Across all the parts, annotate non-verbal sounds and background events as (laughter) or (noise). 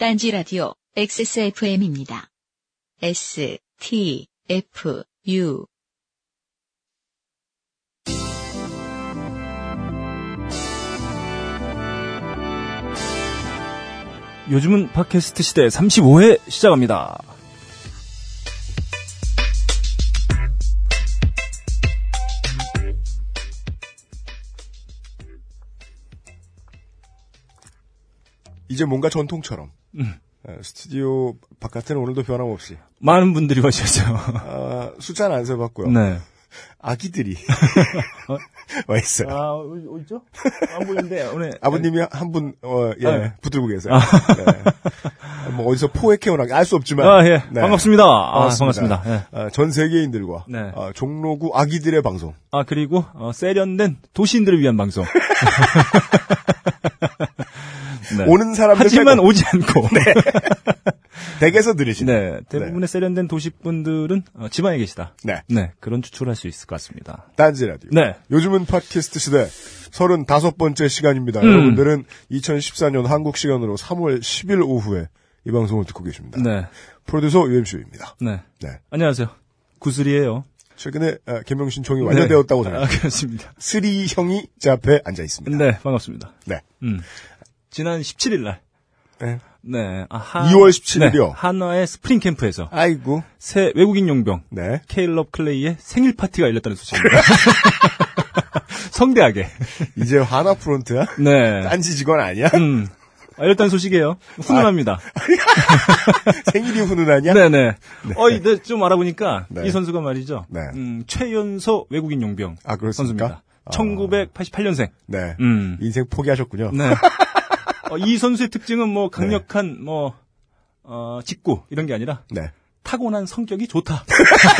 딴지 라디오 XSFM입니다. S, T, F, U. 요즘은 팟캐스트 시대 35회 시작합니다. 이제 뭔가 전통처럼 어, 스튜디오 바깥에는 오늘도 변함없이 많은 분들이 와주셨어요. 아, 숫자는 안 세봤고요. 네. 아기들이 (laughs) 와 있어요. 아, 어디 있죠? 안 보이는데, 오늘. 아버님이 한 분, 어, 예, 아. 붙들고 계세요. 네. 뭐 어디서 포획해오나 알 수 없지만. 아, 예. 네. 반갑습니다. 아, 반갑습니다. 반갑습니다. 예. 아, 전 세계인들과 네. 아, 종로구 아기들의 방송. 아, 그리고, 어, 세련된 도시인들을 위한 방송. (laughs) 네. 오는 사람들 하지만 빼고 오지 않고. (laughs) 댁에서 들으시는. 네. 대부분의 세련된 도시분들은 어, 집안에 계시다. 네. 네. 그런 추측할 수 있을 것 같습니다. 딴지 라디오. 네. 요즘은 팟캐스트 시대 35번째 시간입니다. 음. 여러분들은 2014년 한국 시간으로 3월 10일 오후에 이 방송을 듣고 계십니다. 네. 프로듀서 UMC입니다. 네. 네. 안녕하세요. 구슬이에요. 최근에 아, 개명 신청이 완료되었다고 네. 전해요. 아, 그렇습니다. 쓰리 형이 제 앞에 앉아 있습니다. 네, 반갑습니다. 네. 음. 지난 17일 날. 네. 네. 아, 한- 2월 17일 이요? 네, 한화의 스프링 캠프에서 아이고. 새 외국인 용병 네. 케일럽 클레이의 생일 파티가 열렸다는 소식입니다. (laughs) 성대하게. 이제 한화 프론트야? 네. 딴지 직원 아니야? 음. 아, 열렸다는 소식이에요. 훈훈합니다. (laughs) 생일이 훈훈하냐? 네네. 어이, 네, 좀 알아보니까 네. 이 선수가 말이죠. 네. 음, 최연소 외국인 용병 아, 그렇습니까? 선수입니다. 1988년생. 네. 음. 인생 포기하셨군요. 네. (laughs) 어, 이 선수의 특징은 뭐 강력한 뭐 어, 직구 이런 게 아니라 네. 타고난 성격이 좋다.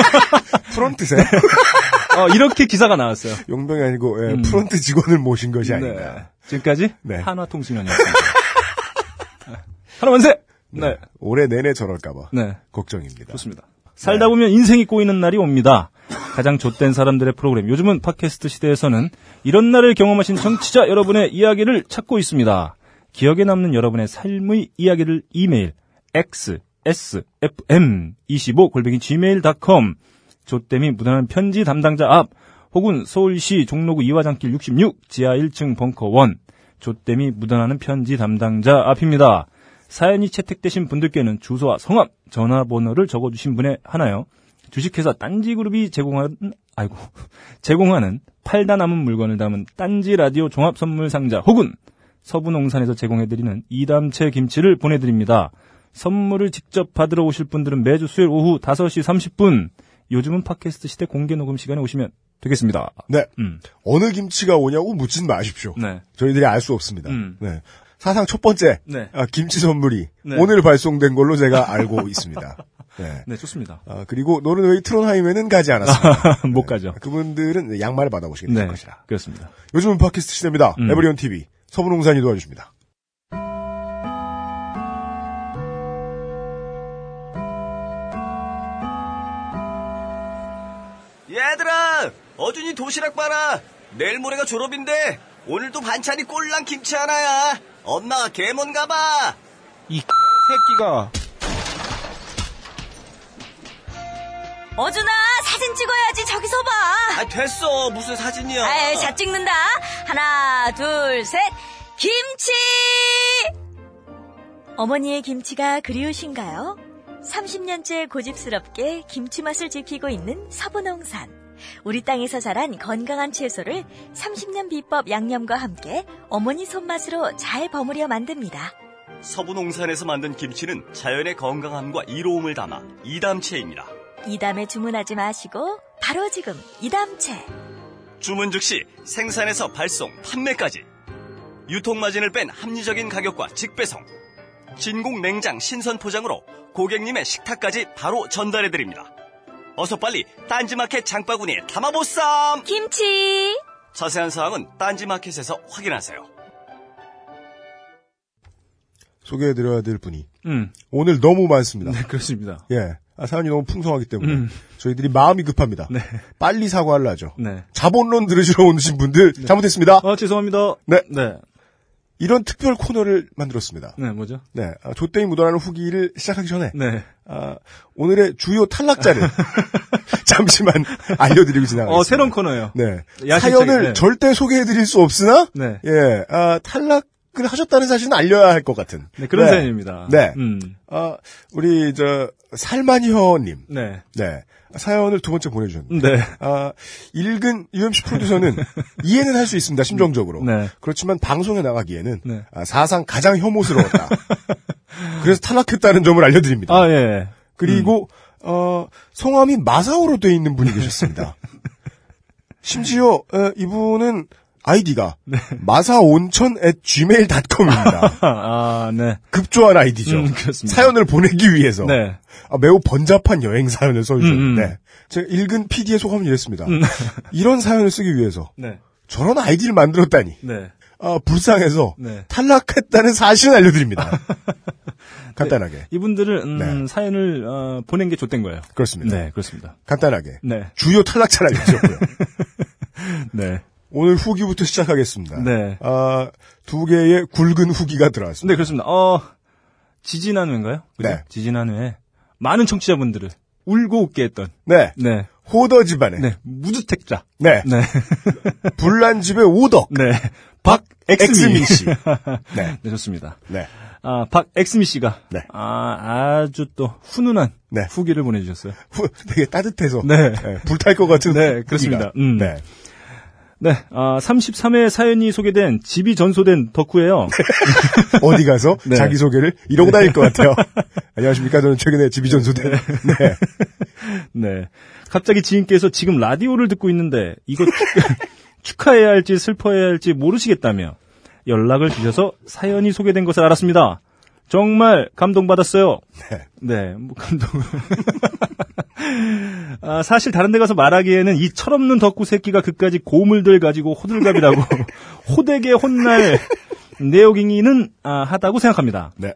(laughs) 프론트세? (laughs) 어, 이렇게 기사가 나왔어요. 용병이 아니고 예, 음. 프론트 직원을 모신 것이 네. 아닌가. 지금까지 네. 한화통신원이었습니다. (laughs) 한화 만세. 네. 올해 내내 저럴까봐 네. 걱정입니다. 좋습니다. 살다 보면 인생이 꼬이는 날이 옵니다. 가장 좆된 사람들의 프로그램. 요즘은 팟캐스트 시대에서는 이런 날을 경험하신 정치자 여러분의 이야기를 찾고 있습니다. 기억에 남는 여러분의 삶의 이야기를 이메일 xsfm25 골뱅이 gmail.com 조땜이 묻어나는 편지 담당자 앞 혹은 서울시 종로구 이화장길 66 지하 1층 벙커 1 조땜이 묻어나는 편지 담당자 앞입니다. 사연이 채택되신 분들께는 주소와 성함, 전화번호를 적어주신 분에 하나요. 주식회사 딴지그룹이 (laughs) 제공하는 아이고 제공하는 팔다 남은 물건을 담은 딴지 라디오 종합 선물 상자 혹은 서부농산에서 제공해드리는 이담채 김치를 보내드립니다. 선물을 직접 받으러 오실 분들은 매주 수요일 오후 5시 30분 요즘은 팟캐스트 시대 공개 녹음 시간에 오시면 되겠습니다. 네. 음. 어느 김치가 오냐고 묻진 마십시오. 네. 저희들이 알 수 없습니다. 음. 네. 사상 첫 번째 네. 아, 김치 선물이 네. 오늘 발송된 걸로 제가 알고 (laughs) 있습니다. 네. 네, 좋습니다. 아, 그리고 노르웨이 트론하임에는 가지 않았습니다. (laughs) 못 가죠. 그분들은 양말을 받아보시게 될 네, 것이라. 그렇습니다. 요즘은 팟캐스트 시대입니다. 음. 에브리온 TV 서부농산이 도와주십니다. 얘들아, 어준이 도시락 봐라. 내일 모레가 졸업인데 오늘도 반찬이 꼴랑 김치 하나야. 엄마가 개몬 가 봐. 이 새끼가 어준아 사진 찍어야지 저기서 봐. 아 됐어. 무슨 사진이야? 아이 자 찍는다. 하나 둘 셋. 김치. 어머니의 김치가 그리우신가요? 30년째 고집스럽게 김치 맛을 지키고 있는 서부농산. 우리 땅에서 자란 건강한 채소를 30년 비법 양념과 함께 어머니 손맛으로 잘 버무려 만듭니다. 서부농산에서 만든 김치는 자연의 건강함과 이로움을 담아 이담채입니다. 이담에 주문하지 마시고 바로 지금 이담채. 주문 즉시 생산에서 발송, 판매까지. 유통마진을 뺀 합리적인 가격과 직배송. 진공 냉장 신선 포장으로 고객님의 식탁까지 바로 전달해드립니다. 어서 빨리 딴지마켓 장바구니에 담아보쌈! 김치. 자세한 사항은 딴지마켓에서 확인하세요. 소개해드려야 될 분이 음, 오늘 너무 많습니다. 네, 그렇습니다. 예. 아, 사연이 너무 풍성하기 때문에 음. 저희들이 마음이 급합니다. 네. 빨리 사과하려 하죠. 네. 자본론 들으시러 오신 분들 잘못했습니다. 아, 죄송합니다. 네. 네. 이런 특별 코너를 만들었습니다. 네, 뭐죠? 네, 아, 조땡이 묻어나는 후기를 시작하기 전에 네. 아, 오늘의 주요 탈락자를 (laughs) 잠시만 알려드리고 지나가겠습니다. 어, 새로운 코너예요. 네, 야심차게, 사연을 네. 절대 소개해드릴 수 없으나 네. 예, 아, 탈락 을 하셨다는 사실은 알려야 할 것 같은. 네, 그런 네. 사연입니다. 네. 음. 아, 우리 저 살만혀님, 네. 네, 사연을 두 번째 보내주셨는데. 네. 아, 읽은 UMC 프로듀서는 (laughs) 이해는 할 수 있습니다, 심정적으로. 네. 그렇지만 방송에 나가기에는 네. 아, 사상 가장 혐오스러웠다. (laughs) 그래서 탈락했다는 점을 알려드립니다. 아, 예. 그리고 어, 성함이 마사오로 돼 있는 분이 계셨습니다. (laughs) 심지어 어, 이분은 아이디가 (laughs) 네. 마사온천 at gmail.com입니다. (laughs) 아, 네. 급조한 아이디죠. 음, 그렇습니다. 사연을 보내기 위해서 네. 아, 매우 번잡한 여행 사연을 써주셨는데 음, 음. 제가 읽은 PD의 소감은 이랬습니다. 이런 사연을 쓰기 위해서 네. 저런 아이디를 만들었다니 네. 아, 불쌍해서 네. 탈락했다는 사실을 알려드립니다. (laughs) 간단하게 이분들을 음, 네. 사연을 어, 보낸 게 좆된 거예요. 그렇습니다. 네, 그렇습니다. 간단하게 네. 주요 탈락자를 알려주셨고요. 네. 오늘 후기부터 시작하겠습니다. 네. 아, 두 개의 굵은 후기가 들어왔습니다. 네, 그렇습니다. 어, 지지난 회인가요? 그죠? 네. 지지난 회에 많은 청취자분들을 울고 웃게 했던 네. 네. 호더 집안의 네. 무주택자. 네. 네. (laughs) 불난 집의 오덕 네. 엑스미 박엑스미 씨. 네. 네, 좋습니다. 네. 아, 박 엑스미 씨가 네. 아, 아주 또 훈훈한 네. 후기를 보내주셨어요. 후, 되게 따뜻해서 네. 불탈 것 같은 네, 후기가. 그렇습니다. 음. 네. 네, 아, 33회 사연이 소개된 집이 전소된 덕후예요. (laughs) 어디 가서 네. 자기 소개를 이러고 다닐 것 같아요. (laughs) 안녕하십니까? 저는 최근에 집이 전소된 네. (laughs) 네. 갑자기 지인께서 지금 라디오를 듣고 있는데 이거 축하해야 할지 슬퍼해야 할지 모르시겠다며 연락을 주셔서 사연이 소개된 것을 알았습니다. 정말 감동받았어요. 네. 네, 뭐 감동. (laughs) 아, 사실 다른 데 가서 말하기에는 이 철없는 덕후 새끼가 그까지 고물들 가지고 호들갑이라고 (laughs) 호되게 혼날 내용이기는 아, 하다고 생각합니다. 네.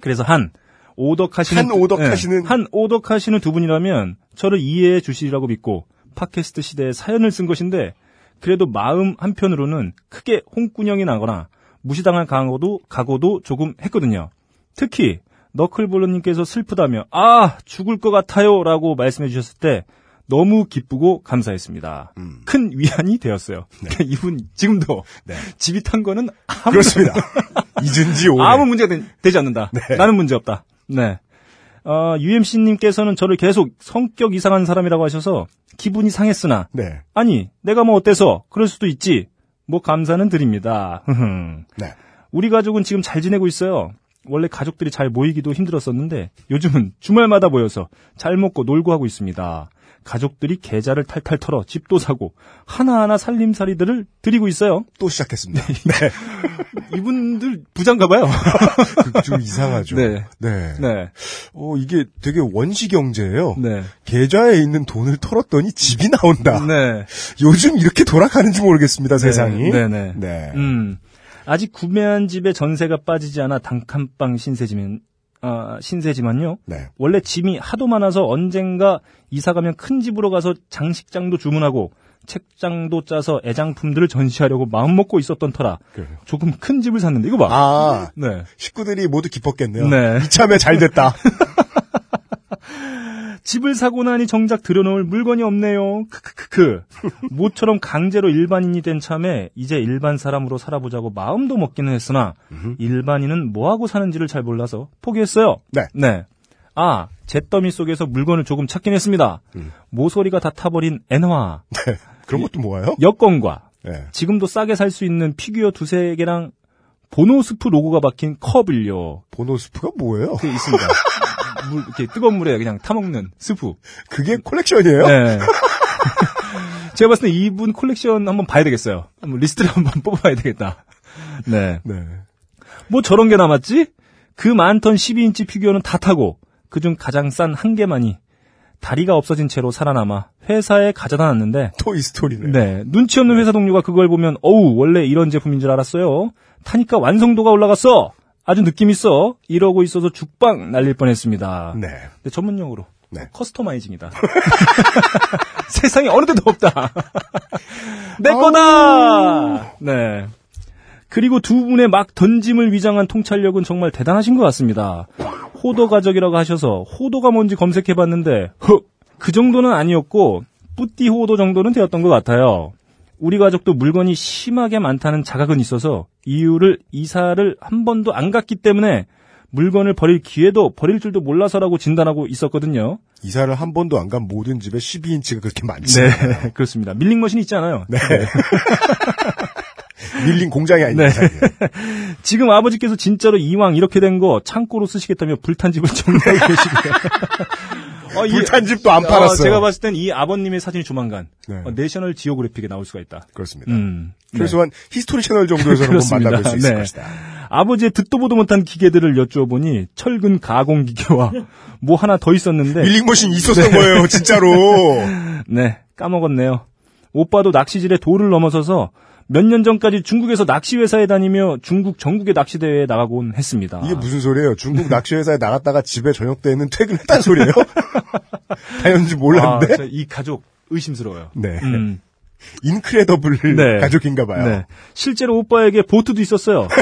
그래서 한 오덕하시는 한 오덕하시는- 네, 한 오덕하시는 두 분이라면 저를 이해해 주시리라고 믿고 팟캐스트 시대에 사연을 쓴 것인데 그래도 마음 한편으로는 크게 홍군형이 나거나 무시당할 각오도 각오도 조금 했거든요. 특히 너클볼러님께서 슬프다며 아 죽을 것 같아요라고 말씀해 주셨을 때 너무 기쁘고 감사했습니다. 음. 큰 위안이 되었어요. 그러니까 (laughs) 이분 지금도 네. 집이 탄 거는 아무 그렇습니다. (laughs) 잊은 지 오래. 아무 문제가 되, 지 않는다. 네. 나는 문제 없다. 네. 어, UMC님께서는 저를 계속 성격 이상한 사람이라고 하셔서 기분이 상했으나, 네. 아니, 내가 뭐 어때서? 그럴 수도 있지. 뭐 감사는 드립니다. (laughs) 네. 우리 가족은 지금 잘 지내고 있어요. 원래 가족들이 잘 모이기도 힘들었었는데 요즘은 주말마다 모여서 잘 먹고 놀고 하고 있습니다. 가족들이 계좌를 탈탈 털어 집도 사고 하나하나 살림살이들을 드리고 있어요. 또 시작했습니다. (laughs) 네. 이분들 부장가 봐요. (laughs) 그좀 이상하죠. 네. 네. 네. 어, 이게 되게 원시 경제예요. 네. 계좌에 있는 돈을 털었더니 집이 나온다. 네. 요즘 이렇게 돌아가는지 모르겠습니다, 세상이. 네 네. 네. 음. 아직 구매한 집에 전세가 빠지지 않아 단칸방 신세지만, 아, 신세지만요. 네. 원래 짐이 하도 많아서 언젠가 이사 가면 큰 집으로 가서 장식장도 주문하고 책장도 짜서 애장품들을 전시하려고 마음먹고 있었던 터라 그래요. 조금 큰 집을 샀는데 이거 봐. 아, 네. 식구들이 모두 기뻤겠네요. 네. 이참에 잘 됐다. (laughs) 집을 사고 나니 정작 들여놓을 물건이 없네요. 크크크크. (laughs) 모처럼 강제로 일반인이 된 참에 이제 일반 사람으로 살아보자고 마음도 먹기는 했으나 일반인은 뭐하고 사는지를 잘 몰라서 포기했어요. 네. 네. 아, 잿더미 속에서 물건을 조금 찾긴 했습니다. 모서리가 다 타버린 엔화, 네. 그런 것도 모아요? 여권과 네. 지금도 싸게 살 수 있는 피규어 두세 개랑 보노스프 로고가 박힌 컵을요. 보노스프가 뭐예요? 그 있습니다. (laughs) 물, 이렇게 뜨거운 물에 그냥 타먹는 스프. 그게 콜렉션이에요? 네. (laughs) 제가 봤을 때 이분 콜렉션 한번 봐야 되겠어요. 한번 리스트를 한번 (laughs) 뽑아야 되겠다. 네. 네. 뭐 저런 게 남았지? 그 많던 12인치 피규어는 다 타고 그중 가장 싼 한 개만이 다리가 없어진 채로 살아남아 회사에 가져다 놨는데 토이 스토리네. 네. 눈치 없는 회사 동료가 그걸 보면 어우 원래 이런 제품인 줄 알았어요. 타니까 완성도가 올라갔어. 아주 느낌 있어. 이러고 있어서 죽빵 날릴 뻔했습니다. 네. 근데 전문용어로 네. 커스터마이징이다. (laughs) 세상에 어느 데도 없다. (laughs) 내 거다. 네. 그리고 두 분의 막 던짐을 위장한 통찰력은 정말 대단하신 것 같습니다. 호도 가족이라고 하셔서 호도가 뭔지 검색해봤는데 흑! 그 정도는 아니었고 뿌띠 호도 정도는 되었던 것 같아요. 우리 가족도 물건이 심하게 많다는 자각은 있어서 이유를 이사를 한 번도 안 갔기 때문에 물건을 버릴 기회도 버릴 줄도 몰라서라고 진단하고 있었거든요. 이사를 한 번도 안 간 모든 집에 12인치가 그렇게 많지. 네, (laughs) 그렇습니다. 밀링 머신 있지 않아요? 네. (laughs) 밀린 공장이 아닙니다. 네. (laughs) 지금 아버지께서 진짜로 이왕 이렇게 된 거 창고로 쓰시겠다며 불탄 집을 정리하고 계시고요. 어, 이- 불탄 집도 안 어, 팔았어요. 제가 봤을 땐 이 아버님의 사진이 조만간 네. 어, 내셔널 지오그래픽에 나올 수가 있다. 그렇습니다. 음. 최소한 히스토리 채널 정도에서는 한번. 만나볼 수 있을 네. 것이다. 아버지의 듣도 보도 못한 기계들을 여쭈어보니 철근 가공 기계와 (laughs) 뭐 하나 더 있었는데 밀링머신 있었던 거예요, 진짜로. (laughs) 네 까먹었네요. 오빠도 낚시질에 도를 넘어서서 몇 년 전까지 중국에서 낚시 회사에 다니며 중국 전국의 낚시 대회에 나가곤 했습니다. 이게 무슨 소리예요? 중국 낚시회사에 나갔다가 집에 저녁 때는 퇴근했다는 소리예요? (laughs) 당연히 몰랐는데. 아, 저이 가족 의심스러워요. 네. 음. (laughs) 인크레더블 네. 가족인가 봐요. 네. 실제로 오빠에게 보트도 있었어요. (laughs)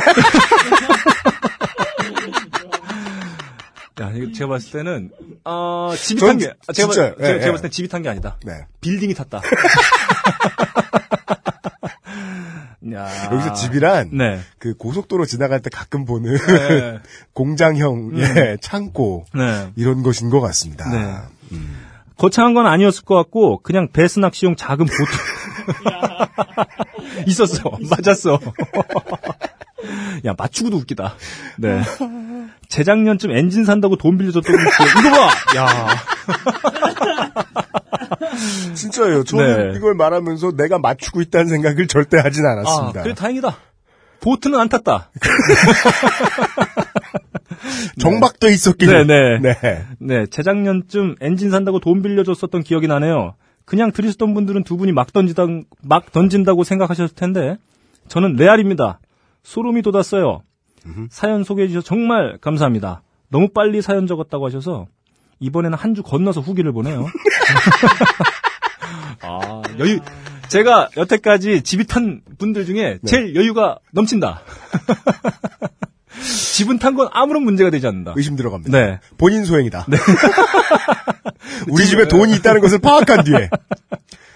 야, 이거 제가 봤을 때는, 어, 집이 전 탄 게, 제가. 봤- 제가, 예, 제가 예. 봤을 때 집이 탄 게 아니다. 네. 빌딩이 탔다. 야. 여기서 집이란 네. 그 고속도로 지나갈 때 가끔 보는 네. (laughs) 공장형의 창고 네. 이런 것인 것 같습니다. 네. 거창한 건 아니었을 것 같고 그냥 배스 낚시용 작은 보트 (laughs) 있었어 맞았어 (laughs) 야 맞추고도 웃기다 네 재작년쯤 엔진 산다고 돈 빌려줬던 거 이거 봐 야 (laughs) (laughs) 진짜예요. 저는 네. 이걸 말하면서 내가 맞추고 있다는 생각을 절대 하진 않았습니다. 아, 그래 다행이다 보트는 안 탔다 (laughs) 정박돼 있었길래. 네, 네. 네. 네 재작년쯤 엔진 산다고 돈 빌려줬었던 기억이 나네요 그냥 들으셨던 분들은 두 분이 막 던지다 막 던진다고 생각하셨을 텐데 저는 레알입니다 소름이 돋았어요 사연 소개해 주셔서 정말 감사합니다. 너무 빨리 사연 적었다고 하셔서 이번에는 한 주 건너서 후기를 보내요. (laughs) 아, 여유 제가 여태까지 집이 탄 분들 중에 제일 여유가 넘친다. (laughs) 집은 탄 건 아무런 문제가 되지 않는다. 의심 들어갑니다. 네. 본인 소행이다. (laughs) 우리 집에 돈이 있다는 것을 파악한 뒤에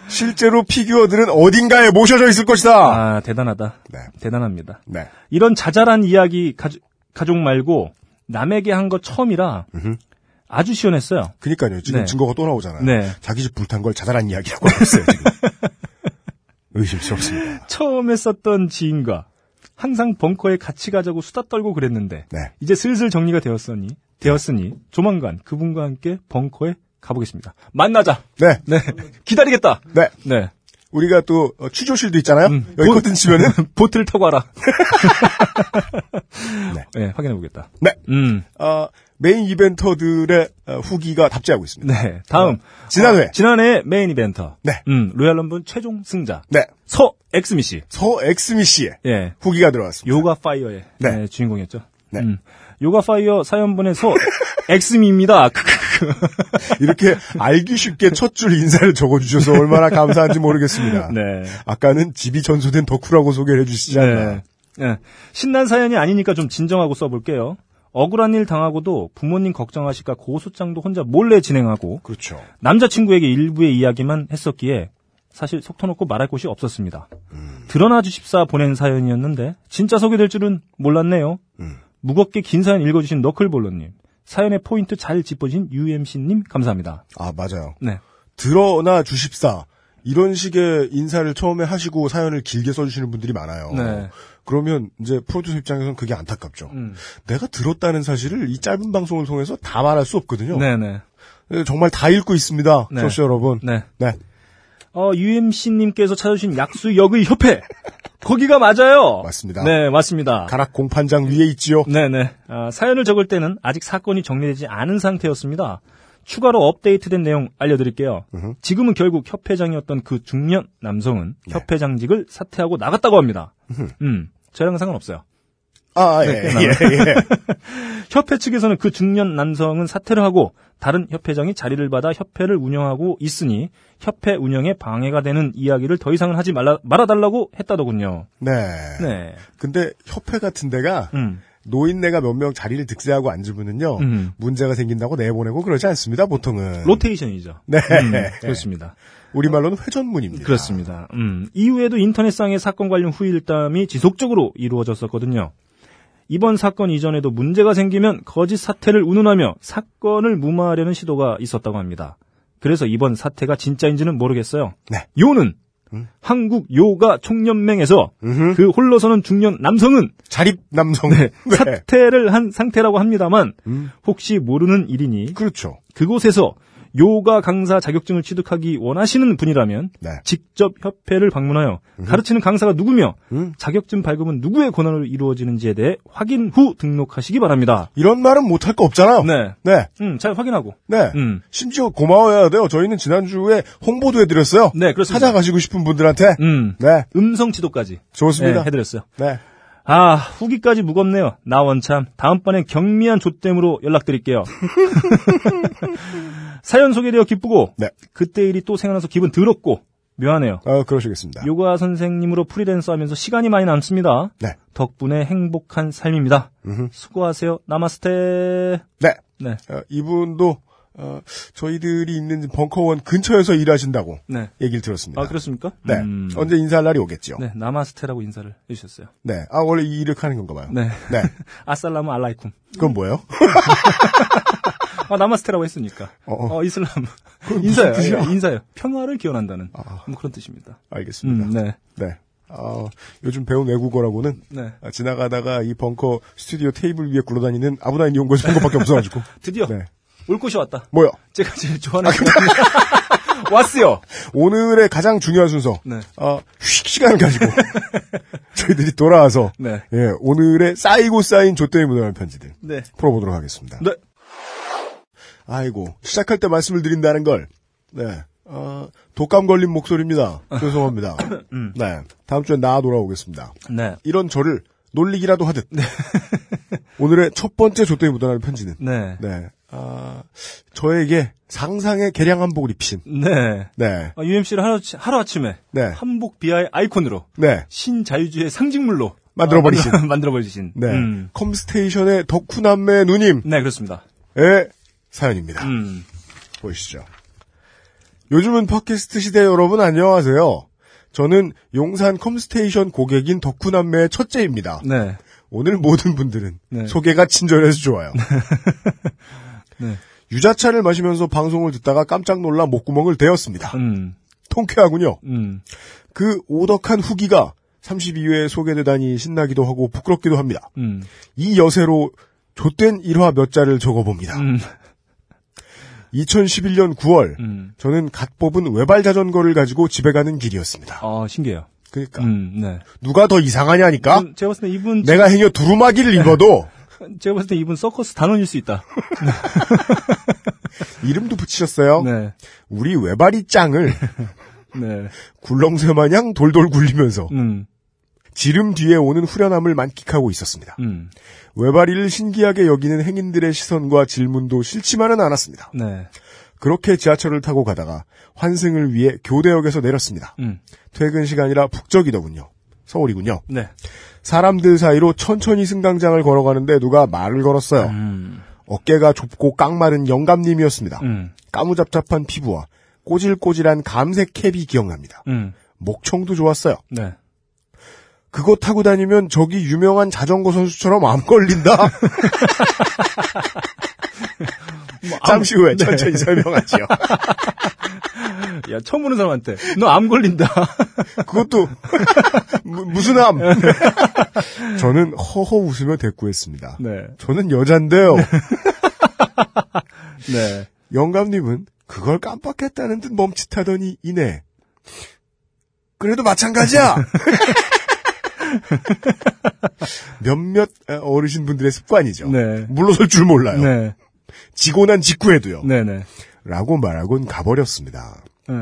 실제로 피규어들은 어딘가에 모셔져 있을 것이다. 아, 대단하다. 네. 대단합니다. 네. 이런 자잘한 이야기 가족, 가족 말고 남에게 한 거 처음이라 아주 시원했어요. 그니까요. 지금 네. 증거가 또 나오잖아요. 네. 자기 집 불탄 걸 자잘한 이야기라고 하고 있어요, 지금. (laughs) 의심스럽습니다. 처음에 썼던 지인과 항상 벙커에 같이 가자고 수다 떨고 그랬는데 네. 이제 슬슬 정리가 되었으니 되었으니 조만간 그분과 함께 벙커에 가보겠습니다. 만나자. 네. 네. (laughs) 기다리겠다. 네. 네. 우리가 또 어, 취조실도 있잖아요. 음, 여기 보- 커튼 치면은 (laughs) 보트를 타고 와라. (laughs) 네. 네, 확인해 보겠다. 네. 음. 어, main eventer들의 어, 후기가 답지하고 있습니다. 네. 다음 지난회. 어, 지난해 main eventer. 네. 음, 로얄 럼블 최종 승자. 네. 서 엑스미 씨. 서 엑스미 씨의 예. 후기가 들어왔습니다. Yoga Fire의 네. 네, 주인공이었죠. 네. 음. Yoga Fire 사연 보낸 서 엑스미입니다. (laughs) 이렇게 알기 쉽게 첫 줄 인사를 적어주셔서 얼마나 감사한지 모르겠습니다. 네. 아까는 집이 전소된 덕후라고 소개를 해주시지 않나. 네. 네. 신난 사연이 아니니까 좀 진정하고 써볼게요. 억울한 일 당하고도 부모님 걱정하실까 고소장도 혼자 몰래 진행하고 그렇죠. 남자친구에게 일부의 이야기만 했었기에 사실 속 터놓고 말할 곳이 없었습니다. 음. 들어나 주십사 보낸 사연이었는데 진짜 소개될 줄은 몰랐네요. 음. 무겁게 긴 사연 읽어주신 너클볼러님, 사연의 포인트 잘 짚어주신 UMC님 감사합니다. 아, 맞아요. 네, 드러나 주십사. 이런 식의 인사를 처음에 하시고 사연을 길게 써주시는 분들이 많아요. 네. 그러면 이제 프로듀서 입장에서는 그게 안타깝죠. 음. 내가 들었다는 사실을 이 짧은 방송을 통해서 다 말할 수 없거든요. 네, 네, 네, 정말 다 읽고 있습니다. 네. 청취자 여러분. 네. 네. 어, UMC님께서 찾아주신 약수역의 협회 거기가 맞아요. 맞습니다. 네, 맞습니다. 가락 공판장 위에 있지요. 네네. 아, 사연을 적을 때는 아직 사건이 정리되지 않은 상태였습니다. 추가로 업데이트된 내용 알려드릴게요. 지금은 결국 협회장이었던 그 중년 남성은 네. 협회장직을 사퇴하고 나갔다고 합니다. 음, 저랑은 상관없어요. 아, 예, 네, 예, 예. (laughs) 협회 측에서는 그 중년 남성은 사퇴를 하고 다른 협회장이 자리를 받아 협회를 운영하고 있으니 협회 운영에 방해가 되는 이야기를 더 이상은 하지 말라, 말아달라고 했다더군요. 네. 네. 근데 협회 같은 데가 음. 노인네가 몇 명 자리를 득세하고 앉으면은요 음. 문제가 생긴다고 내보내고 그러지 않습니다 보통은 로테이션이죠. 네 음, 그렇습니다. 우리 말로는 회전문입니다. 그렇습니다. 음, 이후에도 인터넷상의 사건 관련 후일담이 지속적으로 이루어졌었거든요. 이번 사건 이전에도 문제가 생기면 거짓 사태를 운운하며 사건을 무마하려는 시도가 있었다고 합니다. 그래서 이번 사태가 진짜인지는 모르겠어요. 네. 요는 한국 요가 총연맹에서 음흠. 그 홀로서는 중년 남성은 자립 남성. 네, (laughs) 네. 사퇴를 한 상태라고 합니다만 음, 혹시 모르는 일이니 그렇죠. 그곳에서 요가 강사 자격증을 취득하기 원하시는 분이라면 네. 직접 협회를 방문하여 가르치는 강사가 누구며 음. 자격증 발급은 누구의 권한으로 이루어지는지에 대해 확인 후 등록하시기 바랍니다. 이런 말은 못할 거 없잖아요. 네. 네. 음, 잘 확인하고. 네. 음. 심지어 고마워야 돼요. 저희는 지난주에 홍보도 해드렸어요. 네, 그렇습니다. 찾아가시고 싶은 분들한테. 음. 네. 음성 지도까지 좋습니다. 네, 해드렸어요. 네. 아, 후기까지 무겁네요. 나 원참. 다음번엔 경미한 조땜으로 연락드릴게요. (laughs) 사연 소개되어 기쁘고, 네. 그때 일이 또 생각나서 기분 더럽고, 묘하네요. 어, 그러시겠습니다. 요가 선생님으로 프리랜서 하면서 시간이 많이 남습니다. 네. 덕분에 행복한 삶입니다. 음흠. 수고하세요. 나마스테. 네. 네. 어, 이분도, 어, 저희들이 있는 벙커원 근처에서 일하신다고 네. 얘기를 들었습니다. 아, 그렇습니까? 네. 음. 언제 인사할 날이 오겠죠. 네, 나마스테라고 인사를 해주셨어요. 네. 아, 원래 이 일을 하는 건가 봐요. 네. 네. (laughs) 아살라무 알라이쿰. 그건 뭐예요? (laughs) 아, 나마스테라고 했으니까. 어, 어. 어, 이슬람. 인사요. 예, 인사요. 평화를 기원한다는. 아. 뭐 그런 뜻입니다. 알겠습니다. 음, 네. 네. 아, 요즘 배운 외국어라고는 네. 아, 지나가다가 이 벙커 스튜디오 테이블 위에 굴러다니는 아무나 이용 것이 것밖에 없어가지고. (laughs) 드디어 네. 올 곳이 왔다. 뭐요? 제가 제일 좋아하는 시간. (laughs) 왔어요. 오늘의 가장 중요한 순서. 네. 아, 휴식 시간을 가지고 (laughs) 저희들이 돌아와서 네. 예, 오늘의 쌓이고 쌓인 조땜이 묻어나는 편지들 네. 풀어보도록 하겠습니다. 네. 아이고 시작할 때 말씀을 드린다는 걸 네. 어, 독감 걸린 목소리입니다. (laughs) 죄송합니다. 음. 네. 다음 주에 나 돌아오겠습니다. 네. 이런 저를 놀리기라도 하듯. (laughs) 오늘의 첫 번째 조땜이 묻어나는 편지는 네. 네. 아, 저에게 상상의 개량 한복을 입히신 네. 네. 아, UMC를 하루, 하루 아침에 네. 한복 비하의 아이콘으로 네. 신자유주의 상징물로 만들어버리신. 아, (laughs) 만들어버리신. 네. 음. 컴스테이션의 덕후남매 누님의 네, 그렇습니다. 사연입니다. 음. 보시죠. 요즘은 팟캐스트 시대 여러분 안녕하세요. 저는 용산 컴스테이션 고객인 덕후남매의 첫째입니다. 네. 오늘 모든 분들은 네. 소개가 친절해서 좋아요. (laughs) 네. 유자차를 마시면서 방송을 듣다가 깜짝 놀라 목구멍을 대었습니다. 음. 통쾌하군요. 음. 그 오덕한 후기가 32회에 소개되다니 신나기도 하고 부끄럽기도 합니다. 음. 이 여세로 좆된 일화 몇 자를 적어봅니다. 음. 2011년 9월 음. 저는 갓 뽑은 외발 자전거를 가지고 집에 가는 길이었습니다. 아, 신기해요. 그러니까 음, 네. 누가 더 이상하냐니까 이분, 제가 봤을 때 이분, 내가 행여 두루마기를 입어도 (laughs) 제가 봤을 때 이분 서커스 단원일 수 있다. (laughs) 이름도 붙이셨어요. 네. 우리 외발이 짱을 (laughs) 네. 굴렁쇠 마냥 돌돌 굴리면서 음. 지름 뒤에 오는 후련함을 만끽하고 있었습니다. 음. 외발이를 신기하게 여기는 행인들의 시선과 질문도 싫지만은 않았습니다. 네. 그렇게 지하철을 타고 가다가 환승을 위해 교대역에서 내렸습니다. 음. 퇴근 시간이라 북적이더군요. 서울이군요. 네. 사람들 사이로 천천히 승강장을 걸어가는데 누가 말을 걸었어요. 음. 어깨가 좁고 깡마른 영감님이었습니다. 음. 까무잡잡한 피부와 꼬질꼬질한 감색 캡이 기억납니다. 음. 목청도 좋았어요. 네. 그거 타고 다니면 저기 유명한 자전거 선수처럼 암 걸린다. 잠시 후에 네. 천천히 설명하지요. (laughs) 야, 처음 보는 사람한테, 너 암 걸린다. (laughs) 그것도 무- 무슨 암? (laughs) 저는 허허 웃으며 대꾸했습니다. 네. 저는 여잔데요. 네. 영감님은 그걸 깜빡했다는 듯 멈칫하더니 이내 그래도 마찬가지야. (laughs) 몇몇 어르신 분들의 습관이죠. 네. 물러설 줄 몰라요. 네. 지고 난 직후에도요. 네네. 라고 말하곤 가버렸습니다. 네.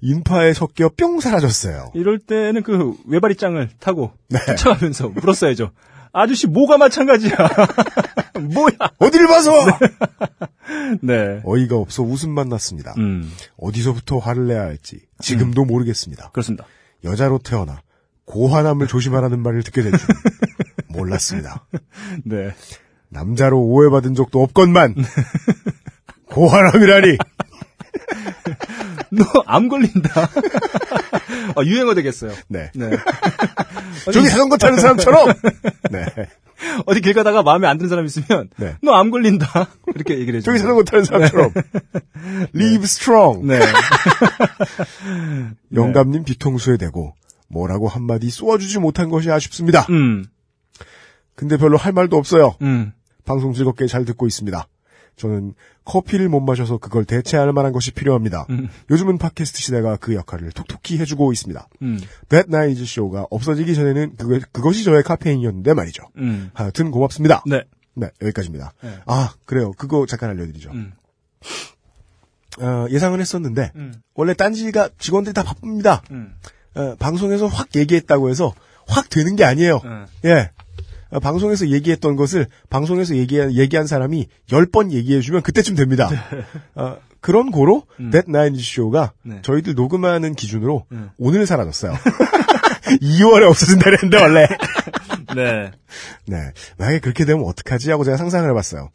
인파에 섞여 뿅 사라졌어요. 이럴 때는 그 외발이장을 타고 네. 쫓아가면서 물었어야죠. 아저씨 뭐가 마찬가지야. (laughs) 뭐야. 어딜 봐서! (laughs) 네. 어이가 없어 웃음만 났습니다. 음, 어디서부터 화를 내야 할지 지금도 모르겠습니다. 그렇습니다. 여자로 태어나 고환함을 조심하라는 말을 듣게 된줄 (laughs) 몰랐습니다. 네. 남자로 오해받은 적도 없건만 고환함이라니 너암 걸린다. 아, 유행어 되겠어요. 네. 네. (laughs) 저기 자전거 타는 사람처럼 네. 어디 길 가다가 마음에 안 드는 사람 있으면 네. 너암 걸린다. 이렇게 얘기를 해줘. 저기 자전거 타는 사람처럼 Live strong 네. (laughs) 영감님 뒤통수에 대고 뭐라고 한마디 쏘아주지 못한 것이 아쉽습니다. 음. 근데 별로 할 말도 없어요. 음. 방송 즐겁게 잘 듣고 있습니다. 저는 커피를 못 마셔서 그걸 대체할 만한 것이 필요합니다. 음. 요즘은 팟캐스트 시대가 그 역할을 톡톡히 해주고 있습니다. 음. That Night Show가 없어지기 전에는 그거, 그것이 저의 카페인이었는데 말이죠. 음. 하여튼 고맙습니다. 네. 네, 여기까지입니다. 네. 아, 그래요. 그거 잠깐 알려드리죠. 음. 어, 예상은 했었는데, 음. 원래 딴지가 직원들이 다 바쁩니다. 음. 어, 방송에서 확 얘기했다고 해서 확 되는 게 아니에요. 음. 예. 어, 방송에서 얘기했던 것을 방송에서 얘기한, 얘기한 사람이 10번 얘기해주면 그때쯤 됩니다. 어, 그런 고로 음. That Nine Show가 네. 저희들 녹음하는 기준으로 음. 오늘 사라졌어요. (laughs) 2월에 없어진다 그랬는데 원래. (laughs) 네. 네. 만약에 그렇게 되면 어떡하지 하고 제가 상상을 해봤어요.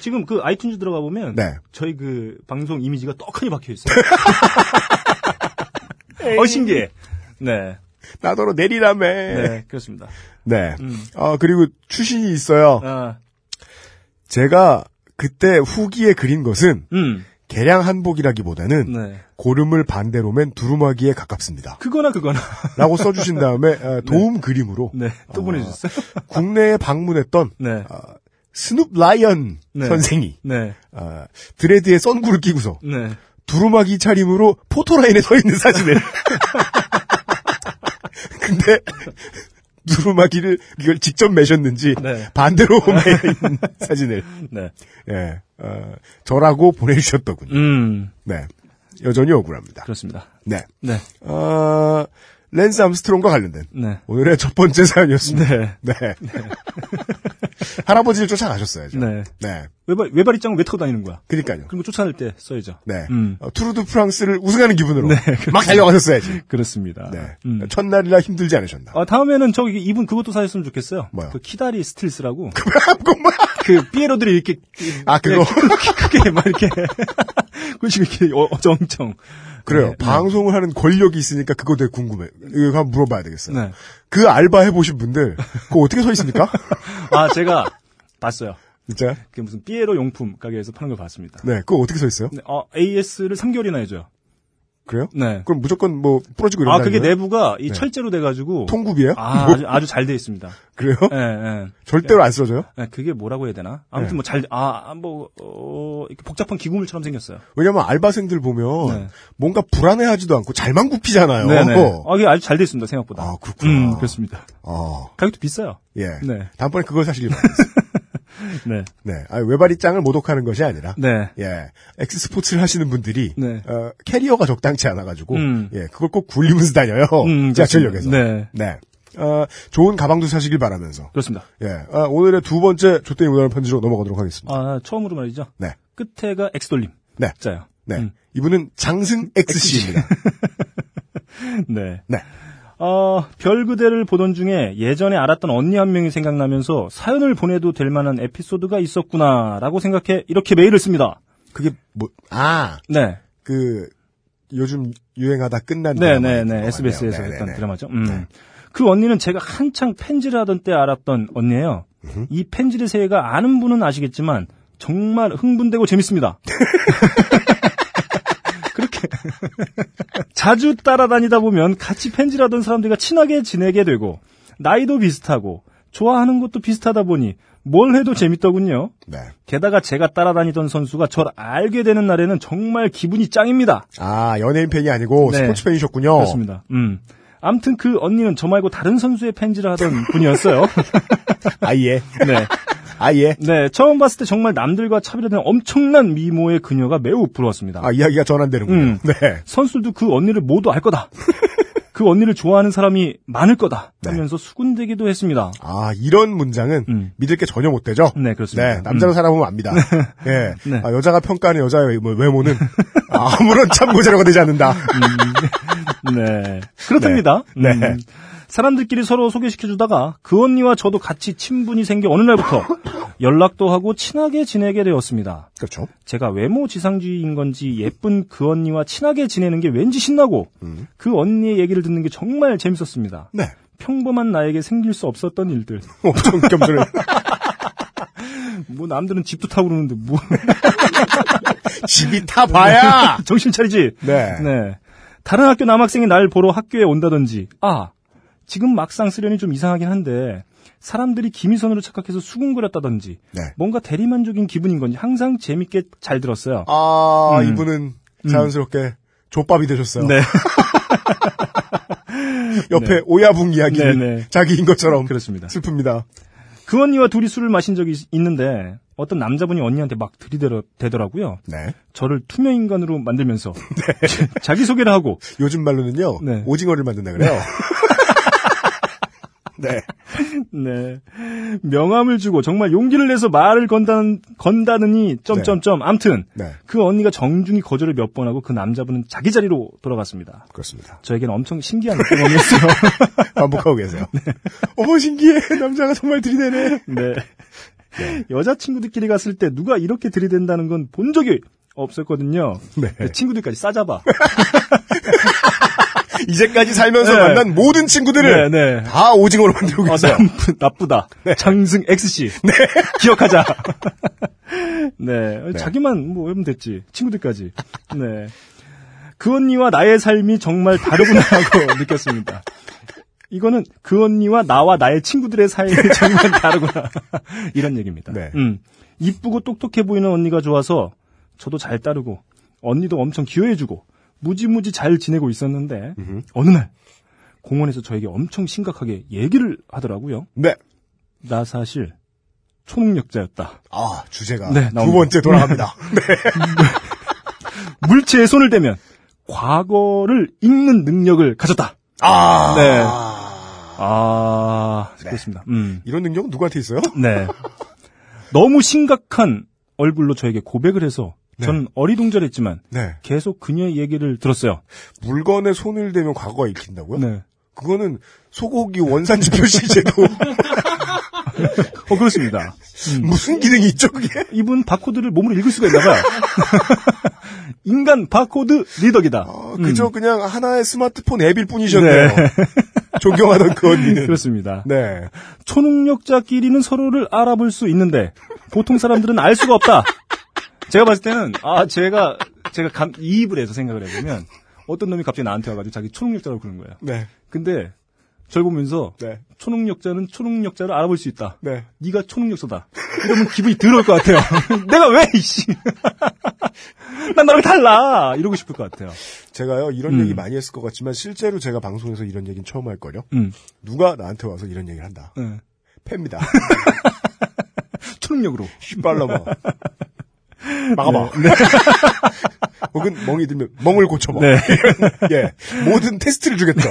지금 그 아이튠즈 들어가 보면 네. 저희 그 방송 이미지가 떡하니 박혀 있어요. (laughs) 어 신기해. 네. 나더러 내리라며. 네. 네, 그렇습니다. 음. 어, 그리고 추신이 있어요. 아, 제가 그때 후기에 그린 것은 음. 개량 한복이라기보다는 네. 고름을 반대로 맨 두루마기에 가깝습니다. 그거나 그거나. 라고 써주신 다음에 어, 도움 그림으로 네. 또 어. 보내주셨어요. 국내에 방문했던 네. 어, 스눕 라이언 네. 선생이 네. 어, 드레드에 선구를 끼고서 네. 두루마기 차림으로 포토라인에 서 있는 사진을 (laughs) (laughs) 근데 두루마기를 이걸 직접 매셨는지 네. 반대로 (laughs) 매 있는 사진을 네. 예, 어, 저라고 보내주셨더군요. 음. 네. 여전히 억울합니다. 그렇습니다. 네. 네. 어, 랜스 암스트롱과 관련된 네. 오늘의 첫 번째 사연이었습니다. 네. 네. (laughs) (laughs) 할아버지를 쫓아가셨어야죠. 네. 네. 외발, 외발이장은 왜 타고 다니는 거야? 그니까요. 거 쫓아낼 때 써야죠. 네. 음. 어, 투르드 프랑스를 우승하는 기분으로 네, 막 달려가셨어야지. 그렇습니다. 네. 음. 첫날이라 힘들지 않으셨나. 아, 다음에는 저기 이분 그것도 사셨으면 좋겠어요. 뭐요? 그 키다리 stilts라고. (laughs) 그건 뭐야? 그 삐에로들이 이렇게 아, 그거? 키 크게 막 이렇게 (laughs) 그렇지 이렇게 어, 어정쩡. 그래요. 네, 방송을 하는 권력이 있으니까 그거 되게 궁금해. 이거 한번 물어봐야 되겠어요. 네. 그 알바 해보신 분들, 그거 어떻게 서 있습니까? (laughs) 아, 제가 봤어요. 진짜? 그 무슨 삐에로 용품 가게에서 파는 걸 봤습니다. 네, 그거 어떻게 서 있어요? 네, 어, AS를 3개월이나 해줘요. 그래요? 네. 그럼 무조건 뭐 부러지고 이런 아, 그게 내부가 이 네. 철제로 돼가지고. 통굽이에요? 아, (laughs) 아주, 아주 잘 돼 있습니다. 그래요? 예, 예. 절대로 안 쓰러져요? 네, 그게 뭐라고 해야 되나? 아무튼 네. 뭐 잘, 아, 뭐, 어, 이렇게 복잡한 기구물처럼 생겼어요. 왜냐면 알바생들 보면 네. 뭔가 불안해하지도 않고 잘만 굽히잖아요. 네 네. (laughs) 아, 이게 아주 잘 돼 있습니다, 생각보다. 아, 그렇구나. 음, 그렇습니다. 아, 가격도 비싸요. 예. 네. 다음번에 그걸 사시길 바랍니다. (laughs) 네. 네. 아, 외발이장을 모독하는 것이 아니라, 네. 예. 엑스스포츠를 하시는 분들이, 네. 어, 캐리어가 적당치 않아가지고, 음. 예. 그걸 꼭 굴리면서 다녀요. 음, 지하철역에서. 네. 네. 어, 좋은 가방도 사시길 바라면서, 그렇습니다. 예. 아, 오늘의 두 번째 조땡이 무단한 편지로 넘어가도록 하겠습니다. 아, 처음으로 말이죠. 네. 끝에가 엑스돌림. 네. 자요. 네. 음. 이분은 장승 XC입니다. (laughs) 네. 네. 어, 별 그대를 보던 중에 예전에 알았던 언니 한 명이 생각나면서 사연을 보내도 될 만한 에피소드가 있었구나라고 생각해 이렇게 메일을 씁니다. 그게 뭐, 아, 네. 그, 요즘 유행하다 끝난 네, 드라마 네, 네. 거 SBS에서 같네요. 했던. 드라마죠. 음. 네. 그 언니는 제가 한창 펜질을 하던 때 알았던 언니예요. 이 펜질의 세계가 아는 분은 아시겠지만 정말 흥분되고 재밌습니다. (laughs) 그렇게 (laughs) 자주 따라다니다 보면 같이 펜질하던 사람들과 친하게 지내게 되고 나이도 비슷하고 좋아하는 것도 비슷하다 보니 뭘 해도 재밌더군요. 네. 게다가 제가 따라다니던 선수가 저를 알게 되는 날에는 정말 기분이 짱입니다. 아, 연예인 팬이 아니고 네. 스포츠 팬이셨군요. 그렇습니다. 음. 암튼 그 언니는 저 말고 다른 선수의 펜질을 하던 (laughs) 분이었어요. 아예. (laughs) 네. 아 예. 네. 처음 봤을 때 정말 남들과 차별화되는 엄청난 미모의 그녀가 매우 부러웠습니다. 아, 이야기가 전환되는군요. 음. 네. 선수들도 그 언니를 모두 알 거다. (laughs) 그 언니를 좋아하는 사람이 많을 거다 네. 하면서 수군대기도 했습니다. 아, 이런 문장은 음. 믿을 게 전혀 못 되죠? 네, 그렇습니다. 네, 남자로 음. 살아보면 압니다. (laughs) 예. 네. 아, 여자가 평가하는 여자의 외모- 외모는 아무런 참고 자료가 되지 않는다. (laughs) 네. 그렇답니다. 네. 음. 사람들끼리 서로 소개시켜 주다가 그 언니와 저도 같이 친분이 생겨 어느 날부터 (laughs) 연락도 하고 친하게 지내게 되었습니다. 그렇죠. 제가 외모 지상주의인 건지 예쁜 그 언니와 친하게 지내는 게 왠지 신나고 음. 그 언니의 얘기를 듣는 게 정말 재밌었습니다. 네. 평범한 나에게 생길 수 없었던 일들. (laughs) 엄청 겸손해. 뭐 남들은 집도 타고 그러는데 뭐 (laughs) 집이 타 봐야! 정신 차리지. 네. 네. 다른 학교 남학생이 날 보러 학교에 온다든지, 아, 지금 막상 쓰려니 좀 이상하긴 한데, 사람들이 김희선으로 착각해서 수군거렸다든지, 네. 뭔가 대리만족인 기분인 건지 항상 재밌게 잘 들었어요. 아, 음. 이분은 자연스럽게 족밥이 되셨어요. 네. (laughs) 옆에 오야붕 이야기는 네, 네. 자기인 것처럼 그렇습니다. 슬픕니다. 그 언니와 둘이 술을 마신 적이 있- 있는데, 어떤 남자분이 언니한테 막 들이대더라고요. 네. 저를 투명 인간으로 만들면서, (laughs) 자기 소개를 하고, 요즘 말로는요, 네. 오징어를 만든다 그래요. (laughs) 네. (laughs) 네. 명함을 주고 정말 용기를 내서 말을 건다는, 건다느니, 점점점. 암튼, 네. 그 언니가 정중히 거절을 몇 번 하고 그 남자분은 자기 자리로 돌아갔습니다. 그렇습니다. 저에게는 엄청 신기한 경험이었어요. (laughs) 반복하고 계세요. (laughs) 어머, 신기해. 남자가 정말 들이대네. 네. 여자친구들끼리 갔을 때 누가 이렇게 들이댄다는 건 본 적이 없었거든요. 네. 친구들까지 싸잡아. 이제까지 살면서 네. 만난 모든 친구들을 네, 네. 다 오징어로 만들고 아, 계세요. 나쁘, (laughs) 나쁘 다. 장승 X씨. 기억하자. (laughs) 네. 자기만 뭐 하면 됐지. 친구들까지. 네. 그 언니와 나의 삶이 정말 다르구나 (laughs) 하고 느꼈습니다. 이거는 그 언니와 나와 나의 친구들의 삶이 정말 다르구나. 이런 얘기입니다. 네. 음. 이쁘고 똑똑해 보이는 언니가 좋아서 저도 잘 따르고 언니도 엄청 기여해주고 무지무지 잘 지내고 있었는데 어느 날 공원에서 저에게 엄청 심각하게 얘기를 하더라고요. 네. 나 사실 초능력자였다. 아, 주제가 네, 두. 번째 돌아갑니다. (laughs) 물체에 손을 대면 과거를 읽는 능력을 가졌다. 아. 네. 아, 그렇습니다. 음. 이런 능력은 누구한테 있어요? 네. 너무 심각한 얼굴로 저에게 고백을 해서 저는 어리둥절했지만 네. 계속 그녀의 얘기를 들었어요. 물건에 손을 대면 과거가 읽힌다고요? 네. 그거는 소고기 원산지 표시제도 (laughs) 어, 그렇습니다. 무슨 기능이 있죠, 그게? 이분 바코드를 몸으로 읽을 수가 있나 봐요. (laughs) 인간 바코드 리더기다. 어, 그저 그냥 하나의 스마트폰 앱일 뿐이셨네요. (laughs) 존경하던 그 언니는. 그렇습니다. 네. 초능력자끼리는 서로를 알아볼 수 있는데 보통 사람들은 알 수가 없다. 제가 봤을 때는 아 제가 제가 감, 이입을 해서 생각을 해보면 어떤 놈이 갑자기 나한테 와가지고 자기 초능력자라고 그러는 거예요. 네. 근데 절 보면서 네. 초능력자는 초능력자를 알아볼 수 있다. 네. 네가 초능력자다. 이러면 기분이 더러울 것 같아요. (laughs) 내가 왜 이씨. (laughs) 난 나랑 달라. 이러고 싶을 것 같아요. 제가요, 이런 음. 얘기 많이 했을 것 같지만, 실제로 제가 방송에서 이런 얘기는 처음 할 거요. 음. 누가 나한테 와서 이런 얘기를 한다. 네. 팹니다. (laughs) 초능력으로. 빨라봐. 막아봐. 네. (laughs) 혹은 멍이 들면 멍을 고쳐봐. 네. 예. 모든 테스트를 주겠다.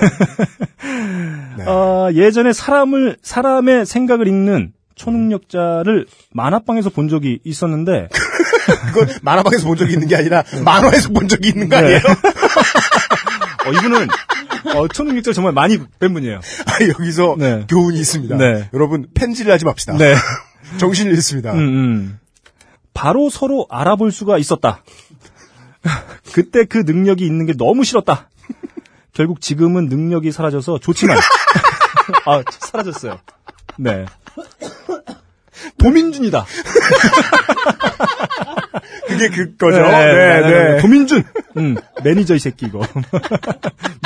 네. (laughs) 아, 예전에 사람을 사람의 생각을 읽는 초능력자를 만화방에서 본 적이 있었는데 (laughs) 그건 만화방에서 본 적이 있는 게 아니라 만화에서 본 적이 있는 거 아니에요? 어, 이분은 어, 초능력자를 정말 많이 뵌 분이에요. 아, 여기서 네. 교훈이 있습니다. 네. 여러분 펜질을 하지 맙시다. 네. 정신을 잃습니다. 음, 음. 바로 서로 알아볼 수가 있었다. (laughs) 그때 그 능력이 있는 게 너무 싫었다. 결국 지금은 능력이 사라져서 좋지만 (laughs) 아 사라졌어요. 네. 도민준이다. (laughs) 그게 그거죠. 네, 네. 도민준. 음, 매니저 이 새끼 이거.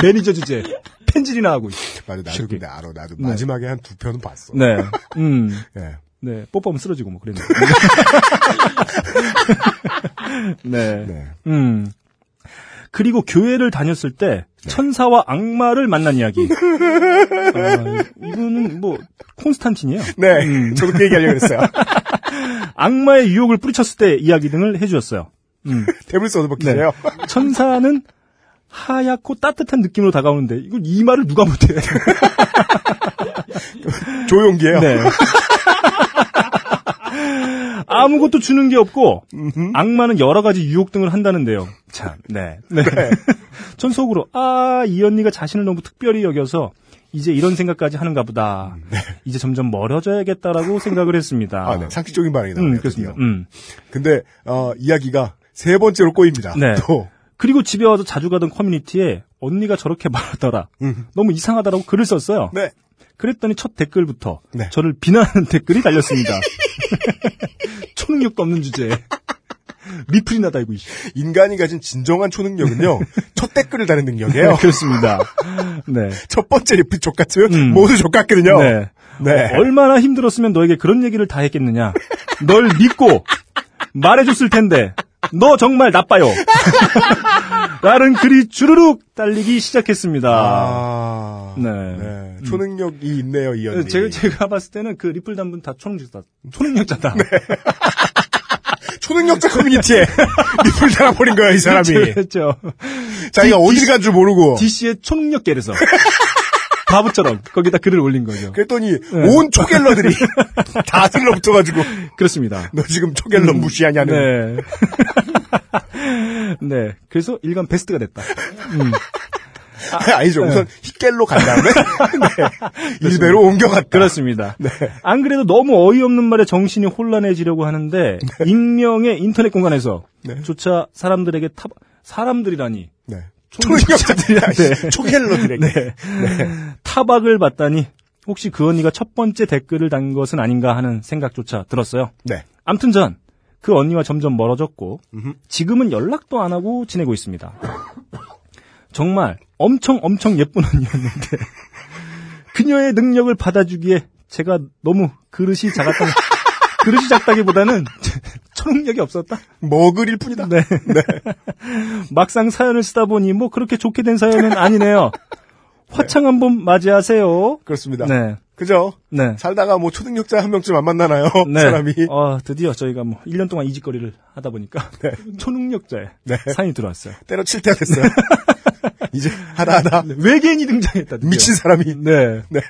매니저 주제. 팬질이나 하고. 있어. 맞아, 나도. 근데 알아. 나도 네. 마지막에 한 두 편은 봤어. 네. 음. 예. 네. 뽀뽀하면 쓰러지고 뭐 그랬는데. (laughs) 네. 네. 음. 그리고 교회를 다녔을 때 천사와 악마를 만난 이야기. (laughs) 아, 이거는 뭐 콘스탄틴이에요. 네. 음. 저도 그 얘기하려고 그랬어요. (laughs) 악마의 유혹을 뿌리쳤을 때 이야기 등을 해주었어요. 음. 데블스 오드버킷이에요. 천사는 하얗고 따뜻한 느낌으로 다가오는데 이걸 이 말을 누가 못해? 조용기예요. 네. 아무것도 주는 게 없고 악마는 여러 가지 유혹 등을 한다는데요. 참, 네. 네. (laughs) 전 속으로 아, 이 언니가 자신을 너무 특별히 여겨서 이제 이런 생각까지 하는가 보다. 이제 점점 멀어져야겠다라고 생각을 했습니다. 아, 네. 상식적인 반응이 나오네요. 음, 그렇습니다. 음. 근데 어, 이야기가 세 번째로 꼬입니다. 네. 또 그리고 집에 와서 자주 가던 커뮤니티에 언니가 저렇게 (laughs) 말하더라. 음. 너무 이상하다라고 글을 썼어요. 네. 그랬더니 첫 댓글부터 네. 저를 비난하는 댓글이 달렸습니다. (laughs) (laughs) 초능력도 없는 주제에 리플이나 달고 있어. 인간이 가진 진정한 초능력은요. 첫 댓글을 다는 능력이에요. 그렇습니다. 네. 첫 번째 리플 족 같으면 음. 모두 족 같거든요. 네. 네. 얼마나 힘들었으면 너에게 그런 얘기를 다 했겠느냐. 널 믿고 말해줬을 텐데 너 정말 나빠요. (laughs) 라는 글이 주르륵 달리기 시작했습니다. 아, 네. 네. 초능력이 있네요, 이 언니. 제가, 제가 봤을 때는 그 리플 단 분 다 초능력자다. 초능력자다. 네. (laughs) 초능력자 커뮤니티에 (laughs) 리플 달아버린 거야, 이 사람이. 그렇죠. 자기가 디- 어딜 간 줄 모르고. DC의 초능력계에서 바보처럼 거기다 글을 올린 거죠. 그랬더니 온 초갤러들이 다 들러붙어가지고 그렇습니다. 너 지금 초갤러 무시하냐는. 네. (laughs) 네. 그래서 일간 베스트가 됐다. 음. 아니죠. 네. 우선 힛갤로 간 다음에 (laughs) 네. 일베로 옮겨갔다. 그렇습니다. 네. 안 그래도 너무 어이없는 말에 정신이 혼란해지려고 하는데 익명의 인터넷 공간에서 네. 조차 사람들에게 타 사람들이라니 (laughs) 네. 초능력자들한테 초갤러들에게. 네. 타박을 받다니 혹시 그 언니가 첫 번째 댓글을 단 것은 아닌가 하는 생각조차 들었어요. 네. 암튼 전 그 언니와 점점 멀어졌고 음흠. 지금은 연락도 안 하고 지내고 있습니다. 정말 엄청 엄청 예쁜 언니였는데 (laughs) 그녀의 능력을 받아주기에 제가 너무 그릇이 작았던 그릇이 작다기보다는 초능력이 (laughs) 없었다. 먹을일 뿐이다. 네. (laughs) 막상 사연을 쓰다 보니 뭐 그렇게 좋게 된 사연은 아니네요. 화창한 봄 맞이하세요. 그렇습니다. 네. 그죠? 네. 살다가 뭐 초능력자 한 명쯤 안 만나나요? 네. (laughs) 사람이. 어, 드디어 저희가 뭐 1년 동안 이직거리를 하다 보니까 초능력자의 네. 사연이 들어왔어요. 때려칠 때가 됐어요. 이제 하다 하다 네, 외계인이 등장했다. 드디어. 미친 사람이. 네. 네.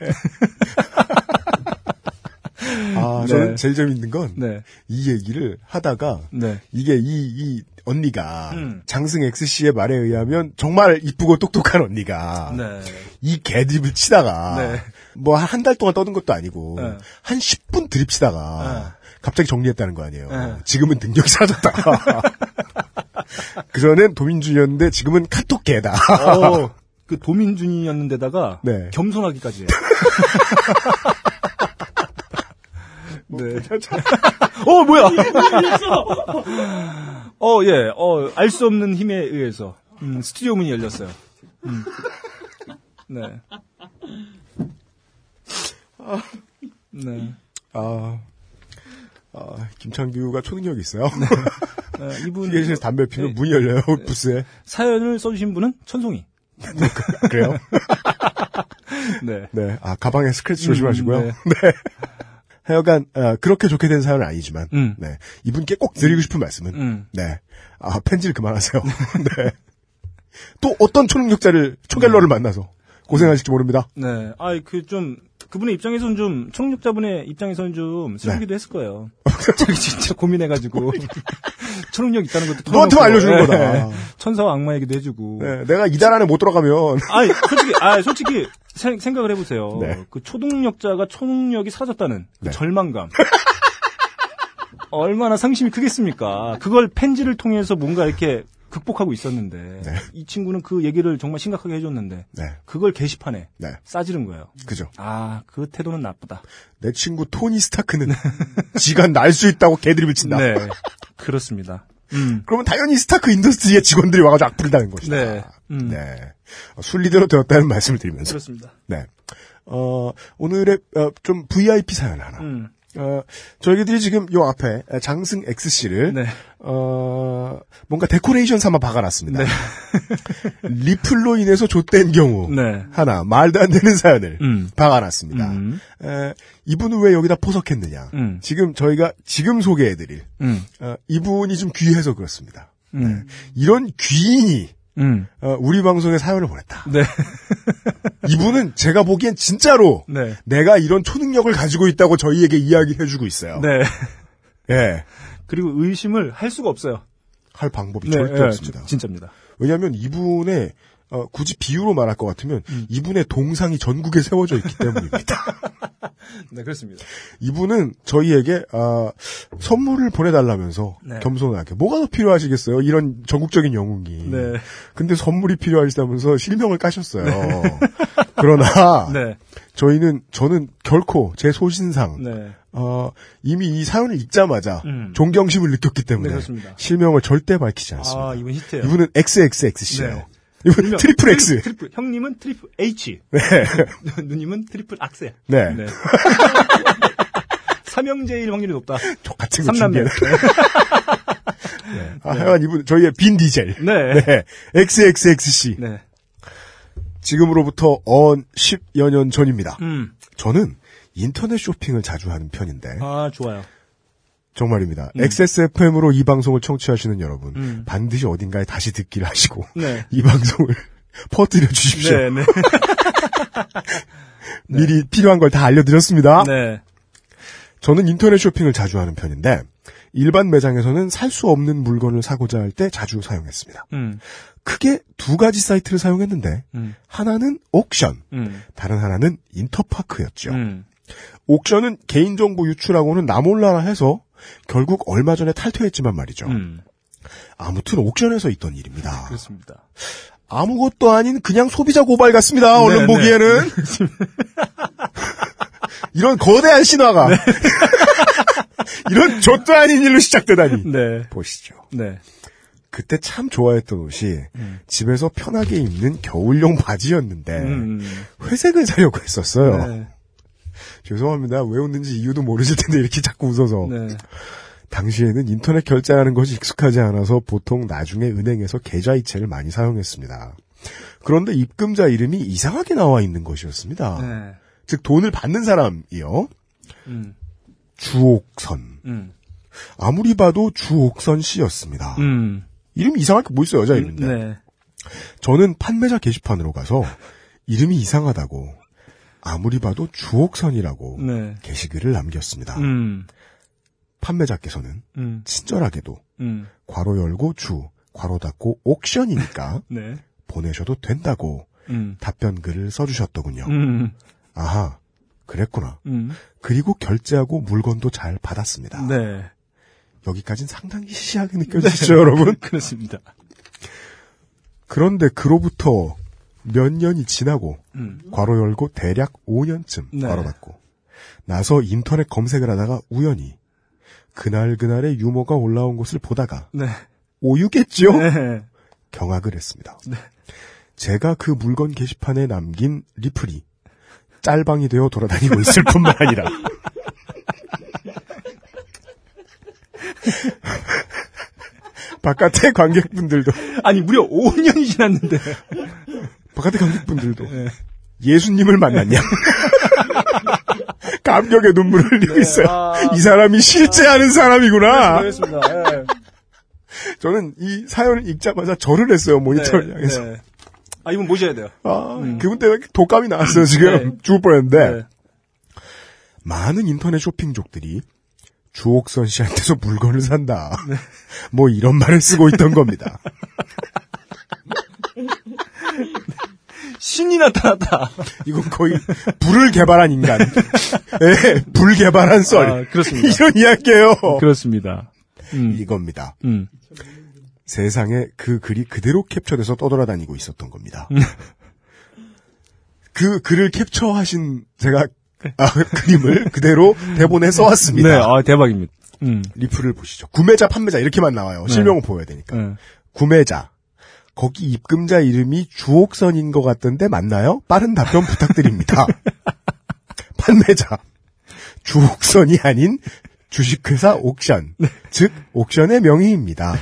아, 네. 저는 제일 재밌는 건이 네. 얘기를 하다가 네. 이게 이, 이 언니가 음. 장승 X씨의 말에 의하면 정말 이쁘고 똑똑한 언니가 네. 이 개드립을 치다가 네. 뭐한 달 동안 떠든 것도 아니고 네. 한 10분 드립 치다가 갑자기 정리했다는 거 아니에요. 네. 지금은 능력이 사라졌다. (laughs) 그전엔 도민준이었는데 지금은 카톡 개다. 어, 그 도민준이었는데다가 네. 겸손하기까지 해. (laughs) 네. (laughs) 어, 뭐야? (laughs) 어, 예. 어, 알 수 없는 힘에 의해서 음, 스튜디오 문이 열렸어요. 음. 네. 네. 아, 아, 김창규가 초능력이 있어요. 어, (laughs) 이분 휴게실에서 담배 피면 문이 열려요, 부스에. 사연을 써주신 분은 천송이. 그래요? 네. 네. 아, 가방에 스크래치 조심하시고요. 음, 네. 네. 하여간, 어, 그렇게 좋게 된 사연은 아니지만, 음. 네. 이분께 꼭 드리고 싶은 말씀은, 음. 네. 아, 펜질 그만하세요. (laughs) 네. 또 어떤 초능력자를, 초갤러를 만나서 고생하실지 모릅니다. 네. 아, 그좀 그분의 입장에서는 좀 초능력자분의 입장에서는 좀 슬프기도 했을 거예요. (laughs) 자기 진짜 고민해가지고 (laughs) 초능력 있다는 것도 너한테만 알려주는 네. 거다. 천사와 악마에게도 해주고. 네. 내가 이달 안에 못 들어가면, (laughs) 아니 솔직히 아 솔직히 생, 생각을 해보세요. 네. 그 초능력자가 초능력이 사라졌다는 그 네. 절망감. 얼마나 상심이 크겠습니까? 그걸 펜지를 통해서 뭔가 이렇게 극복하고 있었는데 네. 이 친구는 그 얘기를 정말 심각하게 해줬는데 네. 그걸 게시판에 네. 싸지른 거예요. 그죠. 아, 그 태도는 나쁘다. 내 친구 토니 스타크는 (laughs) 지가 날 수 있다고 개드립을 친다. 네. 그렇습니다. 음. 그러면 당연히 스타크 인더스트리의 직원들이 와가지고 악플다는 것이다. 네. 음. 네. 어, 순리대로 되었다는 말씀을 드리면서. 그렇습니다. 네. 어, 오늘의, 어, 좀 VIP 사연 하나. 음. 어, 저희들이 지금 요 앞에 장승 X씨를, 네. 어, 뭔가 데코레이션 삼아 박아놨습니다. 네. (laughs) 리플로 인해서 좆된 경우. 네. 하나, 말도 안 되는 사연을 음. 박아놨습니다. 음. 에, 이분은 왜 여기다 포석했느냐. 음. 지금 저희가 지금 소개해드릴, 음. 어, 이분이 좀 귀해서 그렇습니다. 음. 이런 귀인이 음. 어, 우리 방송에 사연을 보냈다. 네. (laughs) 이분은 제가 보기엔 진짜로 네. 내가 이런 초능력을 가지고 있다고 저희에게 이야기해주고 있어요. 네. 예. 그리고 의심을 할 수가 없어요. 할 방법이 네, 절대 예, 없습니다. 진- 진짜입니다. 왜냐하면 이분의 어, 굳이 비유로 말할 것 같으면 음. 이분의 동상이 전국에 세워져 있기 때문입니다. (laughs) 네, 그렇습니다. 이분은 저희에게 아, 선물을 보내달라면서 네. 겸손하게 뭐가 더 필요하시겠어요? 이런 전국적인 영웅이. 네. 근데 선물이 필요하시다면서 실명을 까셨어요. (laughs) 그러나 네. 저희는 저는 결코 제 소신상 네. 어, 이미 이 사연을 읽자마자 음. 존경심을 느꼈기 때문에 네. 실명을 절대 밝히지 않습니다. 아, 이분 히트예요. 이분은 XXX씨예요. 네. 이분 일명 triple X. Triple, 형님은 Triple H. (laughs) 네. (laughs) 누님은 triple Axel. 네. 네. (laughs) 삼형제일 확률이 높다. 똑같은 거 삼남매. 준비해. 아, 하여간 이분 저희의 빈 디젤. 네. 네. XXXC. 네. 지금으로부터 언 10여 년 전입니다. 음. 저는 인터넷 쇼핑을 자주 하는 편인데 아, 좋아요. 정말입니다. XSFM으로 이 방송을 청취하시는 여러분 음. 반드시 어딘가에 다시 듣기를 하시고 네. (laughs) 이 방송을 (laughs) 퍼뜨려 주십시오. 네, 네. (laughs) 미리 필요한 걸 다 알려드렸습니다. 네. 저는 인터넷 쇼핑을 자주 하는 편인데 일반 매장에서는 살 수 없는 물건을 사고자 할 때 자주 사용했습니다. 음. 크게 두 가지 사이트를 사용했는데 음. 하나는 옥션, 음. 다른 하나는 인터파크였죠. 음. 옥션은 개인정보 유출하고는 나몰라라 해서 결국 얼마 전에 탈퇴했지만 말이죠. 음. 아무튼 옥션에서 있던 일입니다. 그렇습니다. 아무것도 아닌 그냥 소비자 고발 같습니다. 네, 얼른 네. 보기에는. (laughs) 이런 거대한 신화가 (laughs) 이런 좆도 아닌 일로 시작되다니. 네. 보시죠. 네. 그때 참 좋아했던 옷이 음. 집에서 편하게 입는 겨울용 바지였는데 음. 회색을 사려고 했었어요. 네. 죄송합니다. 왜 웃는지 이유도 모르실 텐데 이렇게 자꾸 웃어서. 네. 당시에는 인터넷 결제하는 것이 익숙하지 않아서 보통 나중에 은행에서 계좌이체를 많이 사용했습니다. 그런데 입금자 이름이 이상하게 나와 있는 것이었습니다. 네. 즉 돈을 받는 사람이요. 음. 주옥선. 음. 아무리 봐도 주옥선 씨였습니다. 음. 이름이 이상하게 뭐 있어요, 여자 이름인데. 네. 저는 판매자 게시판으로 가서 이름이 이상하다고 아무리 봐도 주옥선이라고 네. 게시글을 남겼습니다. 음. 판매자께서는 음. 친절하게도 음. 괄호 열고 주, 괄호 닫고 옥션이니까 (laughs) 네. 보내셔도 된다고 음. 답변 글을 써주셨더군요. 음. 아하, 그랬구나. 음. 그리고 결제하고 물건도 잘 받았습니다. 네. 여기까진 상당히 시시하게 (laughs) 느껴지시죠, 여러분? (laughs) 그렇습니다. 그런데 그로부터 몇 년이 지나고 음. 괄호 열고 대략 5년쯤 네. 괄호 닫고 나서 인터넷 검색을 하다가 우연히 그날 그날의 유머가 올라온 것을 보다가 네. 오유겠죠? 네. 경악을 했습니다. 네. 제가 그 물건 게시판에 남긴 리플이 짤방이 되어 돌아다니고 있을 뿐만 아니라 (laughs) 바깥의 관객분들도 아니, 무려 5년이 지났는데. 바깥의 관객분들도 (laughs) 네. 예수님을 만났냐 (laughs) 감격의 눈물을 흘리고 있어요. 아. 이 사람이 실제 아는 사람이구나. 그렇습니다. 네. (laughs) 저는 이 사연을 읽자마자 절을 했어요 모니터를 향해서. 네. 아, 이분 모셔야 돼요. 아, 그분 때문에 독감이 나왔어요 지금 네. 죽을 뻔했는데. 네. 많은 인터넷 쇼핑족들이 주옥선 씨한테서 물건을 산다. 네. 뭐 이런 말을 쓰고 있던 겁니다. 신이 나타났다. (laughs) 이건 거의 불을 개발한 인간. (laughs) 예, 불 개발한 썰. 아, 그렇습니다. 이런 이야기예요. 그렇습니다. 음. 이겁니다. 음. 세상에 그 글이 그대로 캡처돼서 떠돌아다니고 있었던 겁니다. (laughs) 그 글을 캡처하신 제가 아, 그림을 그대로 대본에 써왔습니다. 네, 아, 대박입니다. 음. 리플을 보시죠. 구매자, 판매자 이렇게만 나와요. 실명을 보여야 되니까. 네. 구매자. 거기 입금자 이름이 주옥선인 것 같던데 맞나요? 빠른 답변 부탁드립니다. (laughs) 판매자. 주옥선이 아닌 주식회사 옥션. 즉, 옥션의 명의입니다.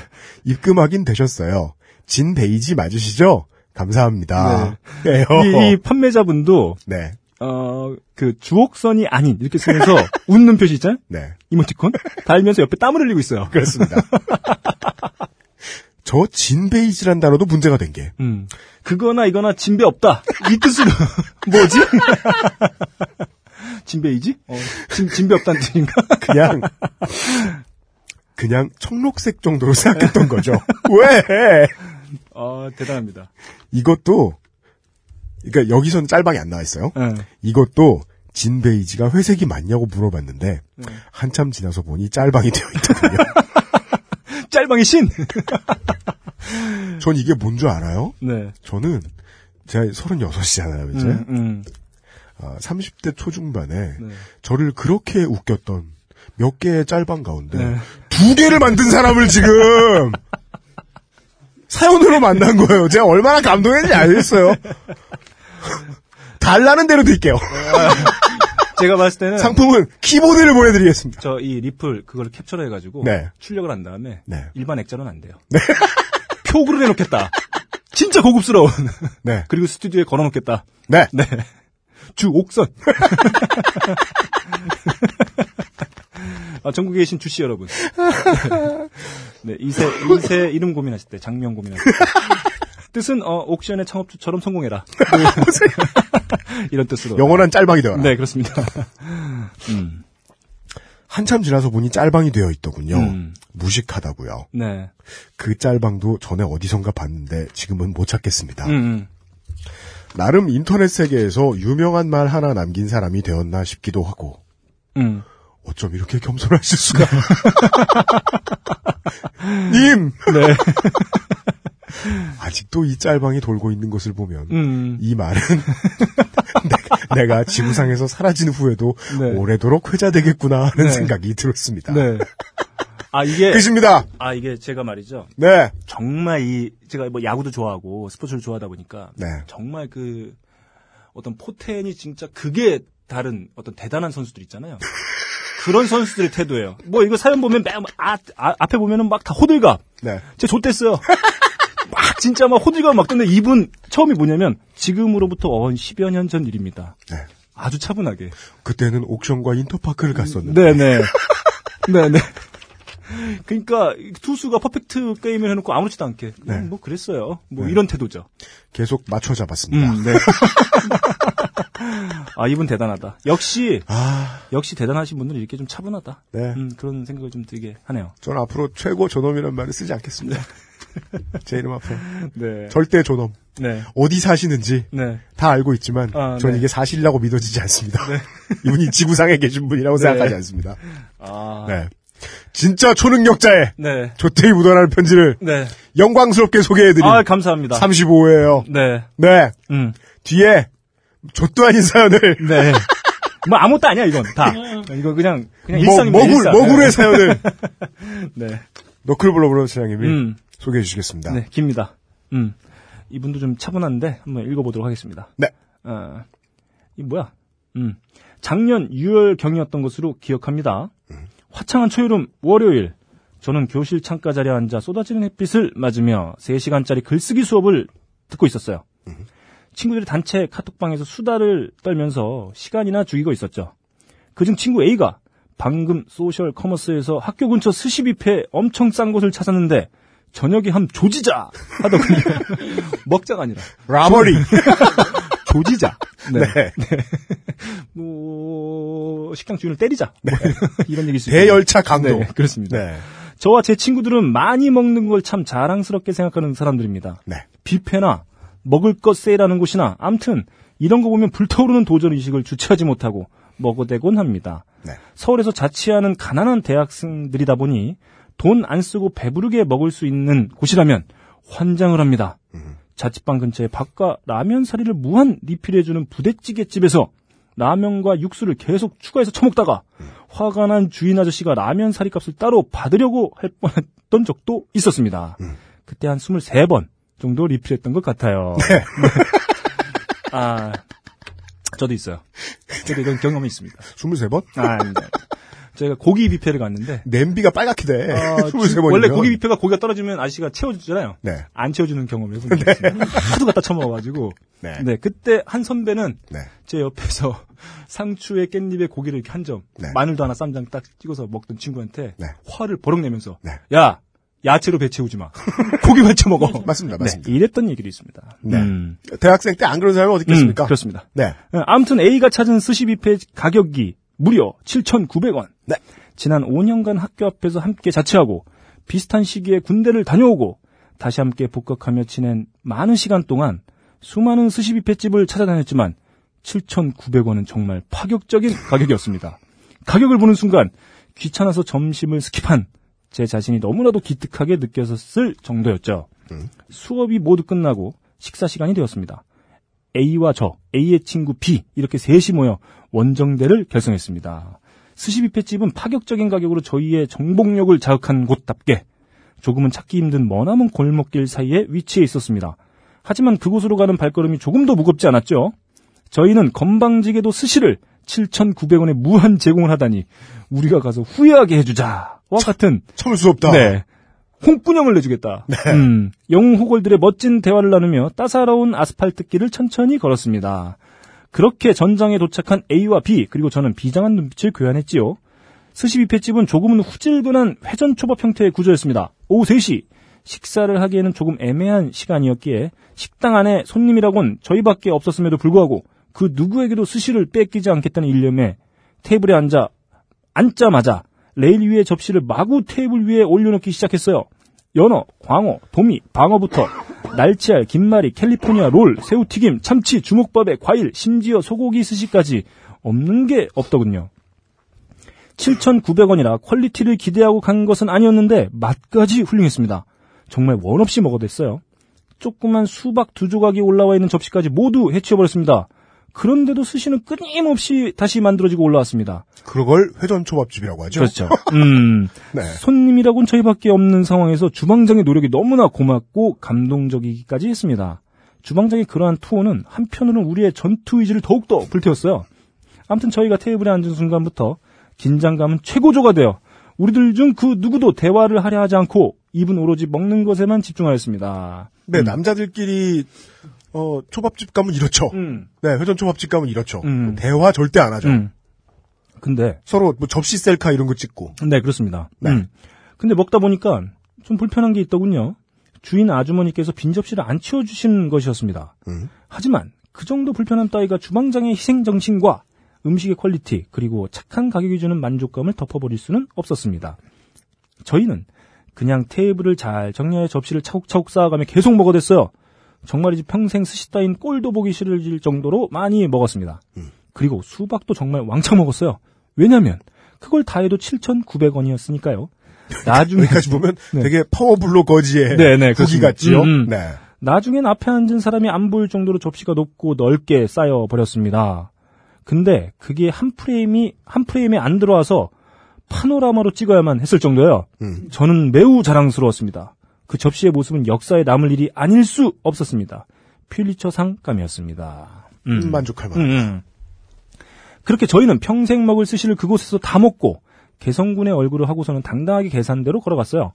입금 확인 되셨어요. 진 베이지 맞으시죠? 감사합니다. 네. (laughs) 이, 이 판매자분도, 네. 어, 그, 주옥선이 아닌, 이렇게 쓰면서 (laughs) 웃는 표시 있잖아요? 네. 이모티콘? 달면서 옆에 땀을 흘리고 있어요. 그렇습니다. 저 진베이지란 단어도 문제가 된 게 음. 그거나 이거나 진배 없다. 이 뜻으로 (laughs) 뭐지? (laughs) 진배이지? 어, 진, 진배 없다는 뜻인가? (laughs) 그냥 그냥 청록색 정도로 생각했던 거죠. 왜? 아, 대단합니다. 이것도 그러니까 여기선 짤방이 안 나와 있어요. 예. 이것도 진베이지가 회색이 맞냐고 물어봤는데 네. 한참 지나서 보니 짤방이 되어 있거든요. 짤방의 신! (laughs) 전 이게 뭔 줄 알아요? 네. 저는 제가 36이잖아요, 이제. 음, 음. 아, 30대 초중반에 네. 저를 그렇게 웃겼던 몇 개의 짤방 가운데 네. 두 개를 만든 사람을 지금 사연으로 만난 거예요. 제가 얼마나 감동했는지 알겠어요. (laughs) 달라는 대로 드릴게요. 제가 봤을 때는 상품은 키보드를 보내드리겠습니다. 저 이 리플 그걸 캡처를 해가지고 네. 출력을 한 다음에 네. 일반 액자로는 안 돼요. (laughs) 표구를 해놓겠다. 진짜 고급스러운. 네. (laughs) 그리고 스튜디오에 걸어놓겠다. 네. 네. 주 옥선. (laughs) 아, 전국에 계신 주씨 여러분. 네, 이세, 이세 이름 고민하실 때, 장명 고민하실 때. 뜻은, 어, 옥션의 창업주처럼 성공해라. (laughs) (laughs) 이런 뜻으로. 영원한 짤방이 되어라. 네, 그렇습니다. (laughs) 음, 한참 지나서 보니 짤방이 되어 있더군요. 음. 무식하다고요. 네. 그 짤방도 전에 어디선가 봤는데 지금은 못 찾겠습니다. 음, 음. 나름 인터넷 세계에서 유명한 말 하나 남긴 사람이 되었나 싶기도 하고 음. 어쩜 이렇게 겸손하실 수가. 님! 네. (laughs) 아직도 이 짤방이 돌고 있는 것을 보면 음. 이 말은 (laughs) 내가, 내가 지구상에서 사라진 후에도 네. 오래도록 회자되겠구나 하는 네. 생각이 들었습니다. 네. 아, 이게, 끝입니다. 아, 이게 제가 말이죠. 네. 정말 이 제가 뭐 야구도 좋아하고 스포츠를 좋아하다 보니까 네. 정말 그 어떤 포텐이 진짜 그게 다른 어떤 대단한 선수들 있잖아요. (laughs) 그런 선수들의 태도예요. 뭐 이거 사연 보면 맨 아, 아, 앞에 보면은 막 다 호들갑. 네. 제 좆됐어요. 막 진짜 막 호들갑 막 떴는데 이분 처음이 뭐냐면 지금으로부터 한 10여 년 전 일입니다. 네. 아주 차분하게. 그때는 옥션과 인터파크를 갔었는데 네네. (laughs) 네네. 그러니까 투수가 퍼펙트 게임을 해놓고 아무렇지도 않게 그냥 네. 뭐 그랬어요. 뭐 네. 이런 태도죠. 계속 맞춰 잡았습니다. 음, 네. (laughs) 아 이분 대단하다. 역시 아, 역시 대단하신 분들은 이렇게 좀 차분하다. 네. 음, 그런 생각을 좀 들게 하네요. 저는 앞으로 최고 존엄이라는 말을 쓰지 않겠습니다. (laughs) (laughs) 제 이름 앞에. 네. 절대 존엄. 네. 어디 사시는지 네. 다 알고 있지만 아, 전 네. 이게 사실이라고 믿어지지 않습니다. (laughs) 이분이 지구상에 계신 분이라고 생각하지 않습니다. 아. 네. 진짜 초능력자의 네. 조태희 묻어나는 편지를 네. 영광스럽게 소개해드린 아 감사합니다. 35회예요. 네. 네. 음. 뒤에 좆도 아닌 사연을 네. 뭐 아무것도 아니야 이건 다. 이거 그냥 그냥 뭐, 일상입니다. 먹을, 일상. 먹을의 사연을 (laughs) 네. 너클블러블러 사장님이 음. 소개해 주시겠습니다. 네, 깁니다. 음. 이분도 좀 차분한데 한번 읽어보도록 하겠습니다. 네. 어, 이 뭐야? 음. 작년 6월 경이었던 것으로 기억합니다. 화창한 초여름 월요일 저는 교실 창가 자리에 앉아 쏟아지는 햇빛을 맞으며 3시간짜리 글쓰기 수업을 듣고 있었어요. 친구들이 단체 카톡방에서 수다를 떨면서 시간이나 죽이고 있었죠. 그중 친구 A가 방금 소셜 커머스에서 학교 근처 스시 뷔페 엄청 싼 곳을 찾았는데 저녁에 함 조지자 하더군요. (laughs) 먹자가 아니라 라버리. (laughs) 조지자. 네. 네. (laughs) 뭐 식당 주인을 때리자. 뭐 이런 얘기 있어요. 대열차 강도. 네, 그렇습니다. 네. 저와 제 친구들은 많이 먹는 걸 참 자랑스럽게 생각하는 사람들입니다. 네. 뷔페나 먹을 것 세일하는 곳이나 암튼 이런 거 보면 불타오르는 도전 의식을 주체하지 못하고 먹어대곤 합니다. 네. 서울에서 자취하는 가난한 대학생들이다 보니 돈 안 쓰고 배부르게 먹을 수 있는 곳이라면 환장을 합니다. 자취방 근처에 밥과 라면 사리를 무한 리필해주는 부대찌개 집에서 라면과 육수를 계속 추가해서 처먹다가 화가 난 주인 아저씨가 라면 사리 값을 따로 받으려고 할 뻔했던 적도 있었습니다. 그때 한 23번 정도 리필했던 것 같아요. 네. (laughs) 아, 저도 있어요. 저도 이런 경험이 있습니다. 23번? 아, 아닙니다. 저희가 고기 뷔페를 갔는데 냄비가 빨갛게 돼. (laughs) 어, 23번이면. 원래 고기 뷔페가 고기가 떨어지면 아저씨가 채워주잖아요. 네. 안 채워주는 경험을 해본 적이 있습니다. 하도 갖다 처먹어가지고. 네. 네. 그때 한 선배는 네. 제 옆에서 (laughs) 상추에 깻잎에 고기를 이렇게 한 점, 네. 마늘도 하나 쌈장 딱 찍어서 먹던 친구한테 네. 화를 버럭 내면서 네. 야, 야채로 배 채우지 마. (laughs) 고기만 쳐먹어. 맞습니다, 맞습니다. 네, 이랬던 얘기도 있습니다. 네. 음. 대학생 때 안 그런 사람이 어디 있겠습니까? 음, 그렇습니다. 네. 어, 아무튼 A가 찾은 스시 뷔페 가격이 무려 7,900원. 네. 지난 5년간 학교 앞에서 함께 자취하고 비슷한 시기에 군대를 다녀오고 다시 함께 복학하며 지낸 많은 시간 동안 수많은 스시 뷔페집을 찾아다녔지만 7,900원은 정말 파격적인 가격이었습니다. 가격을 보는 순간 귀찮아서 점심을 스킵한 제 자신이 너무나도 기특하게 느껴졌을 정도였죠. 수업이 모두 끝나고 식사 시간이 되었습니다. A와 저, A의 친구 B 이렇게 셋이 모여 원정대를 결성했습니다. 스시 뷔페집은 파격적인 가격으로 저희의 정복력을 자극한 곳답게 조금은 찾기 힘든 머나먼 골목길 사이에 위치해 있었습니다. 하지만 그곳으로 가는 발걸음이 조금 더 무겁지 않았죠. 저희는 건방지게도 스시를 7,900원에 무한 제공을 하다니 우리가 가서 후회하게 해주자와 같은 참을 수 없다. 네. 홍군형을 내주겠다. 음, 영웅 호걸들의 멋진 대화를 나누며 따사로운 아스팔트 길을 천천히 걸었습니다. 그렇게 전장에 도착한 A와 B 그리고 저는 비장한 눈빛을 교환했지요. 스시 뷔페집은 조금은 후질근한 회전 초밥 형태의 구조였습니다. 오후 3시 식사를 하기에는 조금 애매한 시간이었기에 식당 안에 손님이라곤 저희밖에 없었음에도 불구하고 그 누구에게도 스시를 뺏기지 않겠다는 일념에 테이블에 앉아 앉자마자 레일 위에 접시를 마구 테이블 위에 올려놓기 시작했어요. 연어, 광어, 도미, 방어부터 날치알, 김말이, 캘리포니아 롤, 새우튀김, 참치, 주먹밥에 과일, 심지어 소고기 스시까지 없는 게 없더군요. 7,900원이라 퀄리티를 기대하고 간 것은 아니었는데 맛까지 훌륭했습니다. 정말 원 없이 먹어댔어요. 조그만 수박 두 조각이 올라와 있는 접시까지 모두 해치워버렸습니다. 그런데도 스시는 끊임없이 다시 만들어지고 올라왔습니다. 그걸 회전초밥집이라고 하죠. 그렇죠. (laughs) 음, 네. 손님이라고는 저희밖에 없는 상황에서 주방장의 노력이 너무나 고맙고 감동적이기까지 했습니다. 주방장의 그러한 투어는 한편으로는 우리의 전투 의지를 더욱더 불태웠어요. 아무튼 저희가 테이블에 앉은 순간부터 긴장감은 최고조가 되어 우리들 중 그 누구도 대화를 하려 하지 않고 입은 오로지 먹는 것에만 집중하였습니다. 네, 남자들끼리 어, 초밥집 가면 이렇죠. 음, 네, 회전 초밥집 가면 이렇죠. 음. 대화 절대 안 하죠. 음. 근데 서로 뭐 접시 셀카 이런 거 찍고. 네, 그렇습니다. 네. 음. 근데 먹다 보니까 좀 불편한 게 있더군요. 주인 아주머니께서 빈 접시를 안 치워주시는 것이었습니다. 음. 하지만 그 정도 불편함 따위가 주방장의 희생 정신과 음식의 퀄리티 그리고 착한 가격이 주는 만족감을 덮어버릴 수는 없었습니다. 저희는 그냥 테이블을 잘 정리해 접시를 차곡차곡 쌓아가며 계속 먹어댔어요. 정말이지 평생 스시 따윈 꼴도 보기 싫을 정도로 많이 먹었습니다. 그리고 수박도 정말 왕창 먹었어요. 왜냐면 그걸 다 해도 7,900원이었으니까요. (laughs) 나중에 여기까지 보면 (laughs) 네. 되게 파워블로 거지의 네, 네, 후기. 같지요. 음, 음. 네. 나중엔 앞에 앉은 사람이 안 보일 정도로 접시가 높고 넓게 쌓여 버렸습니다. 근데 그게 한 프레임이 한 프레임에 안 들어와서 파노라마로 찍어야만 했을 정도예요. 음. 저는 매우 자랑스러웠습니다. 그 접시의 모습은 역사에 남을 일이 아닐 수 없었습니다. 퓰리처 상감이었습니다. 음. 만족할 음, 만한. 음. 그렇게 저희는 평생 먹을 스시를 그곳에서 다 먹고 개선장군의 얼굴을 하고서는 당당하게 계산대로 걸어갔어요.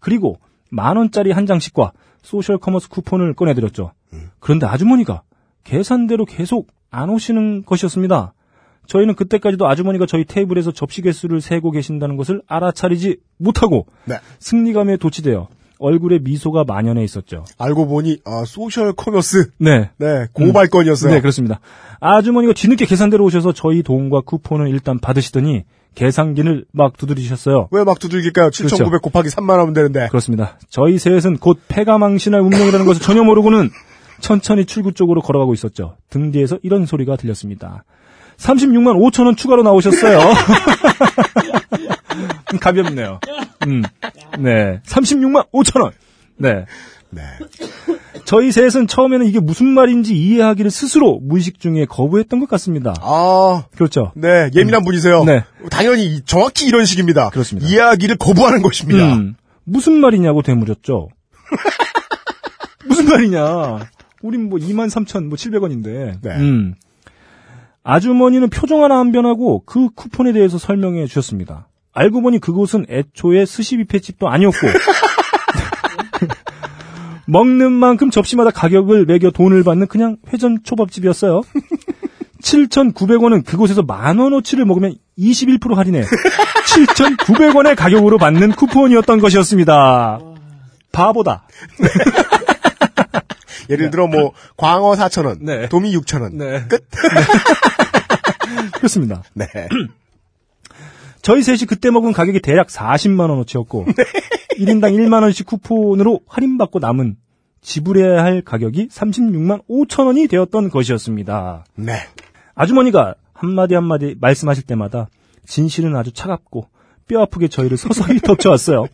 그리고 만 원짜리 한 장씩과 소셜 커머스 쿠폰을 꺼내드렸죠. 그런데 아주머니가 계산대로 계속 안 오시는 것이었습니다. 저희는 그때까지도 아주머니가 저희 테이블에서 접시 개수를 세고 계신다는 것을 알아차리지 못하고 네. 승리감에 도취되어 얼굴에 미소가 만연해 있었죠. 알고 보니 아 소셜 커머스 네. 네 고발건이었어요. 네, 그렇습니다. 아주머니가 뒤늦게 계산대로 오셔서 저희 돈과 쿠폰을 일단 받으시더니 계산기를 막 두드리셨어요. 왜 막 두들길까요? 7,900 곱하기 3만 하면 되는데. 그렇습니다. 저희 셋은 곧 패가망신할 운명이라는 것을 전혀 모르고는 천천히 출구 쪽으로 걸어가고 있었죠. 등 뒤에서 이런 소리가 들렸습니다. 36만 5천 원 추가로 나오셨어요. (laughs) 가볍네요. 음. 네. 36만 5천 원. 네. 네. 저희 셋은 처음에는 이게 무슨 말인지 이해하기를 스스로 무의식 중에 거부했던 것 같습니다. 아, 그렇죠. 네 예민한 분이세요. 네. 당연히 정확히 이런 식입니다. 그렇습니다. 이해하기를 거부하는 것입니다. 음, 무슨 말이냐고 되물었죠. (laughs) 무슨 말이냐. 우린 뭐 2만 3천 뭐 700원인데. 네. 음. 아주머니는 표정 하나 안 변하고 그 쿠폰에 대해서 설명해 주셨습니다. 알고 보니 그곳은 애초에 스시 뷔페집도 아니었고 (laughs) 먹는 만큼 접시마다 가격을 매겨 돈을 받는 그냥 회전 초밥집이었어요. (laughs) 7,900원은 그곳에서 만 원어치를 먹으면 21% 할인해 7,900원의 가격으로 받는 쿠폰이었던 것이었습니다. 바보다. (laughs) 예를 들어 뭐 광어 4천 원, 네. 도미 6천 원. 네. 끝. (laughs) 그렇습니다. 네. (clears throat) 저희 셋이 그때 먹은 가격이 대략 40만 원어치였고 (laughs) 1인당 1만 원씩 쿠폰으로 할인받고 남은 지불해야 할 가격이 36만 5천 원이 되었던 것이었습니다. 네. 아주머니가 한마디 한마디 말씀하실 때마다 진실은 아주 차갑고 뼈아프게 저희를 서서히 (laughs) 덮쳐왔어요.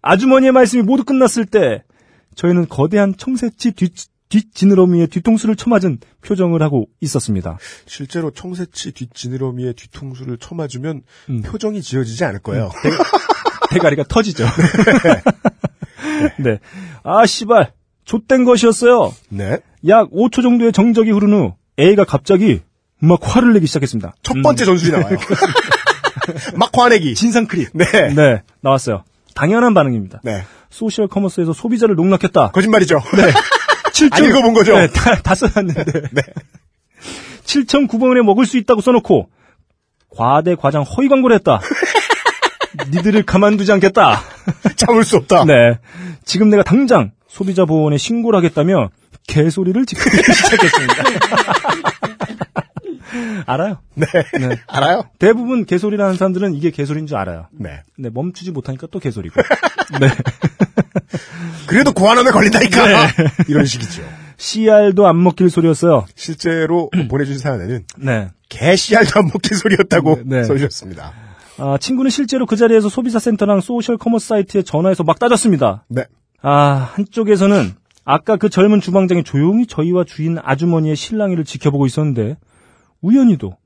아주머니의 말씀이 모두 끝났을 때 저희는 거대한 청새치 뒷, 뒷지느러미에 뒤통수를 쳐맞은 표정을 하고 있었습니다. 실제로 청새치 뒷지느러미에 뒤통수를 쳐맞으면 음. 표정이 지어지지 않을 거예요. 대가리가 터지죠. (laughs) 네. 아, 씨발. 좆된 것이었어요. 네. 약 5초 정도의 정적이 흐른 후 A가 갑자기 막 화를 내기 시작했습니다. 첫 번째 전술이 나와요. (laughs) 막 화내기. 진상 크립. 네. 네, 나왔어요. 당연한 반응입니다. 네. 소셜 커머스에서 소비자를 농락했다. 거짓말이죠. (laughs) 네. 7점, 안 읽어본 거죠? 네, 다, 다 써놨는데. (laughs) 네. 7,900원에 먹을 수 있다고 써놓고 과대 과장 허위 광고를 했다. (laughs) 니들을 가만두지 않겠다. 참을 수 없다. 네. 지금 내가 당장 소비자 보호원에 신고를 하겠다며 개소리를 지금 시작했습니다. 알아요. 네. 네. (laughs) 알아요? 대부분 개소리라는 사람들은 이게 개소리인 줄 알아요. 네. 근데 멈추지 못하니까 또 개소리고. (laughs) 네. (laughs) 그래도 고환암에 걸린다니까. 이런 식이죠. 씨알도 안 먹힐 소리였어요. 실제로 (clears throat) 보내주신 사연에는 네. 개 씨알도 안 먹힐 소리였다고 네, 네. 써주셨습니다. 아, 친구는 실제로 그 자리에서 소비자 센터랑 소셜 커머스 사이트에 전화해서 막 따졌습니다. 네. 아, 한쪽에서는 아까 그 젊은 주방장이 조용히 저희와 주인 아주머니의 실랑이를 지켜보고 있었는데 우연히도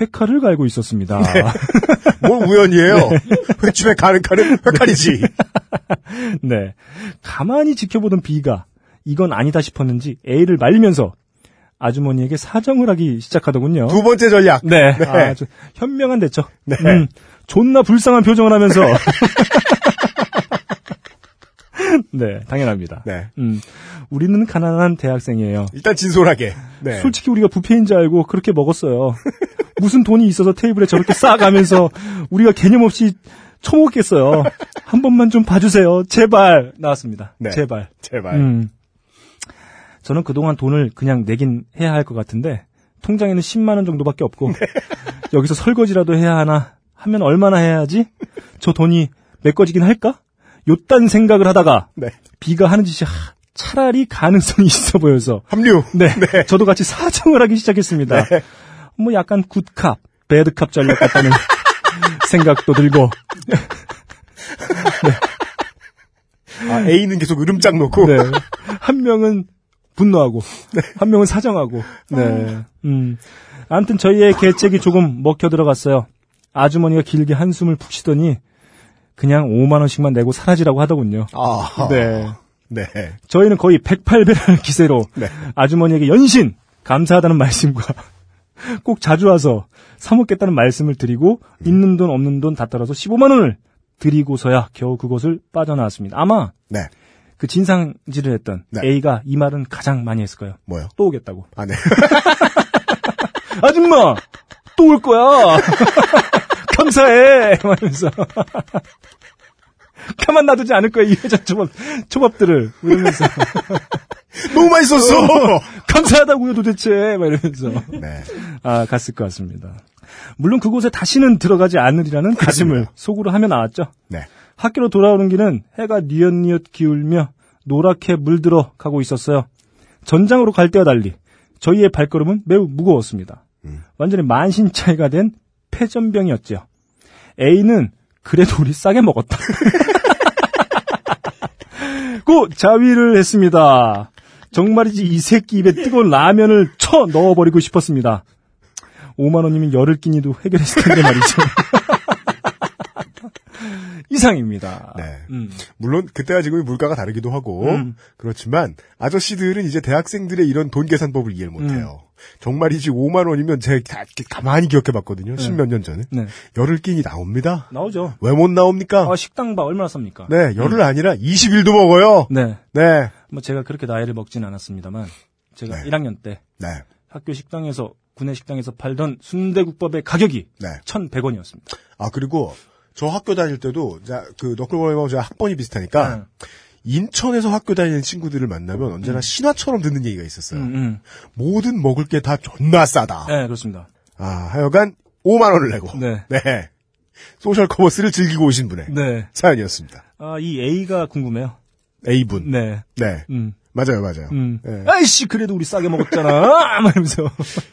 회칼을 갈고 있었습니다. (laughs) 뭘 우연이에요. 횟집에 가는 칼은 회칼이지. (laughs) 네. 가만히 지켜보던 B가 이건 아니다 싶었는지 A를 말리면서 아주머니에게 사정을 하기 시작하더군요. 두 번째 전략. 네. 네. 아주 현명한 대처. 네. 음, 존나 불쌍한 표정을 하면서. (laughs) 네, 당연합니다. 네. 음, 우리는 가난한 대학생이에요. 일단 진솔하게. 네. 솔직히 우리가 부패인 줄 알고 그렇게 먹었어요. (laughs) 무슨 돈이 있어서 테이블에 저렇게 싸가면서 우리가 개념 없이 처먹겠어요. 한 번만 좀 봐주세요. 제발. 나왔습니다. 네. 제발. 제발. 음. 저는 그동안 돈을 그냥 내긴 해야 할 것 같은데 통장에는 10만 원 정도밖에 없고 네. 여기서 설거지라도 해야 하나 하면 얼마나 해야지? 저 돈이 메꿔지긴 할까? 요딴 생각을 하다가 네. 비가 하는 짓이 하, 차라리 가능성이 (laughs) 있어 보여서 합류. 네, 저도 같이 사정을 하기 시작했습니다. 네. 뭐 약간 굿캅, 배드캅 전략 같다는 (laughs) 생각도 들고 아, A는 계속 으름장 놓고. 네. 한 명은 분노하고, 한 명은 사정하고, 네. 음. 아무튼 저희의 계책이 조금 먹혀 들어갔어요. 아주머니가 길게 한숨을 푹 쉬더니, 그냥 5만 원씩만 내고 사라지라고 하더군요. 아. 네. 네. 저희는 거의 108배라는 (laughs) 기세로, 네. 아주머니에게 연신, 감사하다는 말씀과, (laughs) 꼭 자주 와서 사 먹겠다는 말씀을 드리고, 있는 돈 없는 돈다 떨어서 15만 원을 드리고서야 겨우 그곳을 빠져나왔습니다. 아마, 네. 그 진상질을 했던 네. A가 이 말은 가장 많이 했을 거예요. 뭐요? 또 오겠다고. 아, 네. (laughs) 아줌마! 또 올 거야! 감사해! 말하면서. (laughs) (laughs) 가만 놔두지 않을 거야, 이 회장 초밥, 초밥들을. 이러면서. (laughs) 너무 맛있었어! 감사하다고요, 도대체! 막 이러면서. 네. 아, 갔을 것 같습니다. 물론 그곳에 다시는 들어가지 않으리라는 다짐을 속으로 하며 나왔죠. 네. 학교로 돌아오는 길은 해가 뉘엿뉘엿 기울며 노랗게 물들어 가고 있었어요. 전장으로 갈 때와 달리 저희의 발걸음은 매우 무거웠습니다. 완전히 만신차이가 된 폐전병이었죠. A는 그래도 우리 싸게 먹었다. (laughs) 고 자위를 했습니다. 정말이지 이 새끼 입에 뜨거운 라면을 쳐 넣어버리고 싶었습니다. 5만 원이면 열흘 끼니도 해결했을 텐데 말이죠. (laughs) 이상입니다. 네. 음. 물론 그때와 지금의 물가가 다르기도 하고 음. 그렇지만 아저씨들은 이제 대학생들의 이런 돈 계산법을 이해를 못해요. 정말이지 5만 원이면 제가 다- 가만히 기억해봤거든요. 십몇 년 전에 네. 열흘 끼니 나옵니다. 나오죠. 왜 못 나옵니까? 아, 식당 봐 얼마나 쌉니까? 네, 열흘 아니라 20일도 먹어요. 네. 네, 뭐 제가 그렇게 나이를 먹진 않았습니다만 제가 네. 1학년 때 네, 학교 식당에서 구내 식당에서 팔던 순대국밥의 가격이 네. 1,100원이었습니다. 아 그리고 저 학교 다닐 때도 자, 그 너클볼하고 제가 학번이 비슷하니까 인천에서 학교 다니는 친구들을 만나면 언제나 신화처럼 듣는 얘기가 있었어요. 음, 음. 모든 먹을 게 다 존나 싸다. 네, 그렇습니다. 아, 하여간 5만 원을 내고 네. 네. 소셜 커머스를 즐기고 오신 분의 네. 사연이었습니다. 아, 이 A가 궁금해요. A분. 네. 네. 음. 맞아요, 맞아요. 음. 네. 아이씨, 그래도 우리 싸게 먹었잖아. (laughs) 말면서.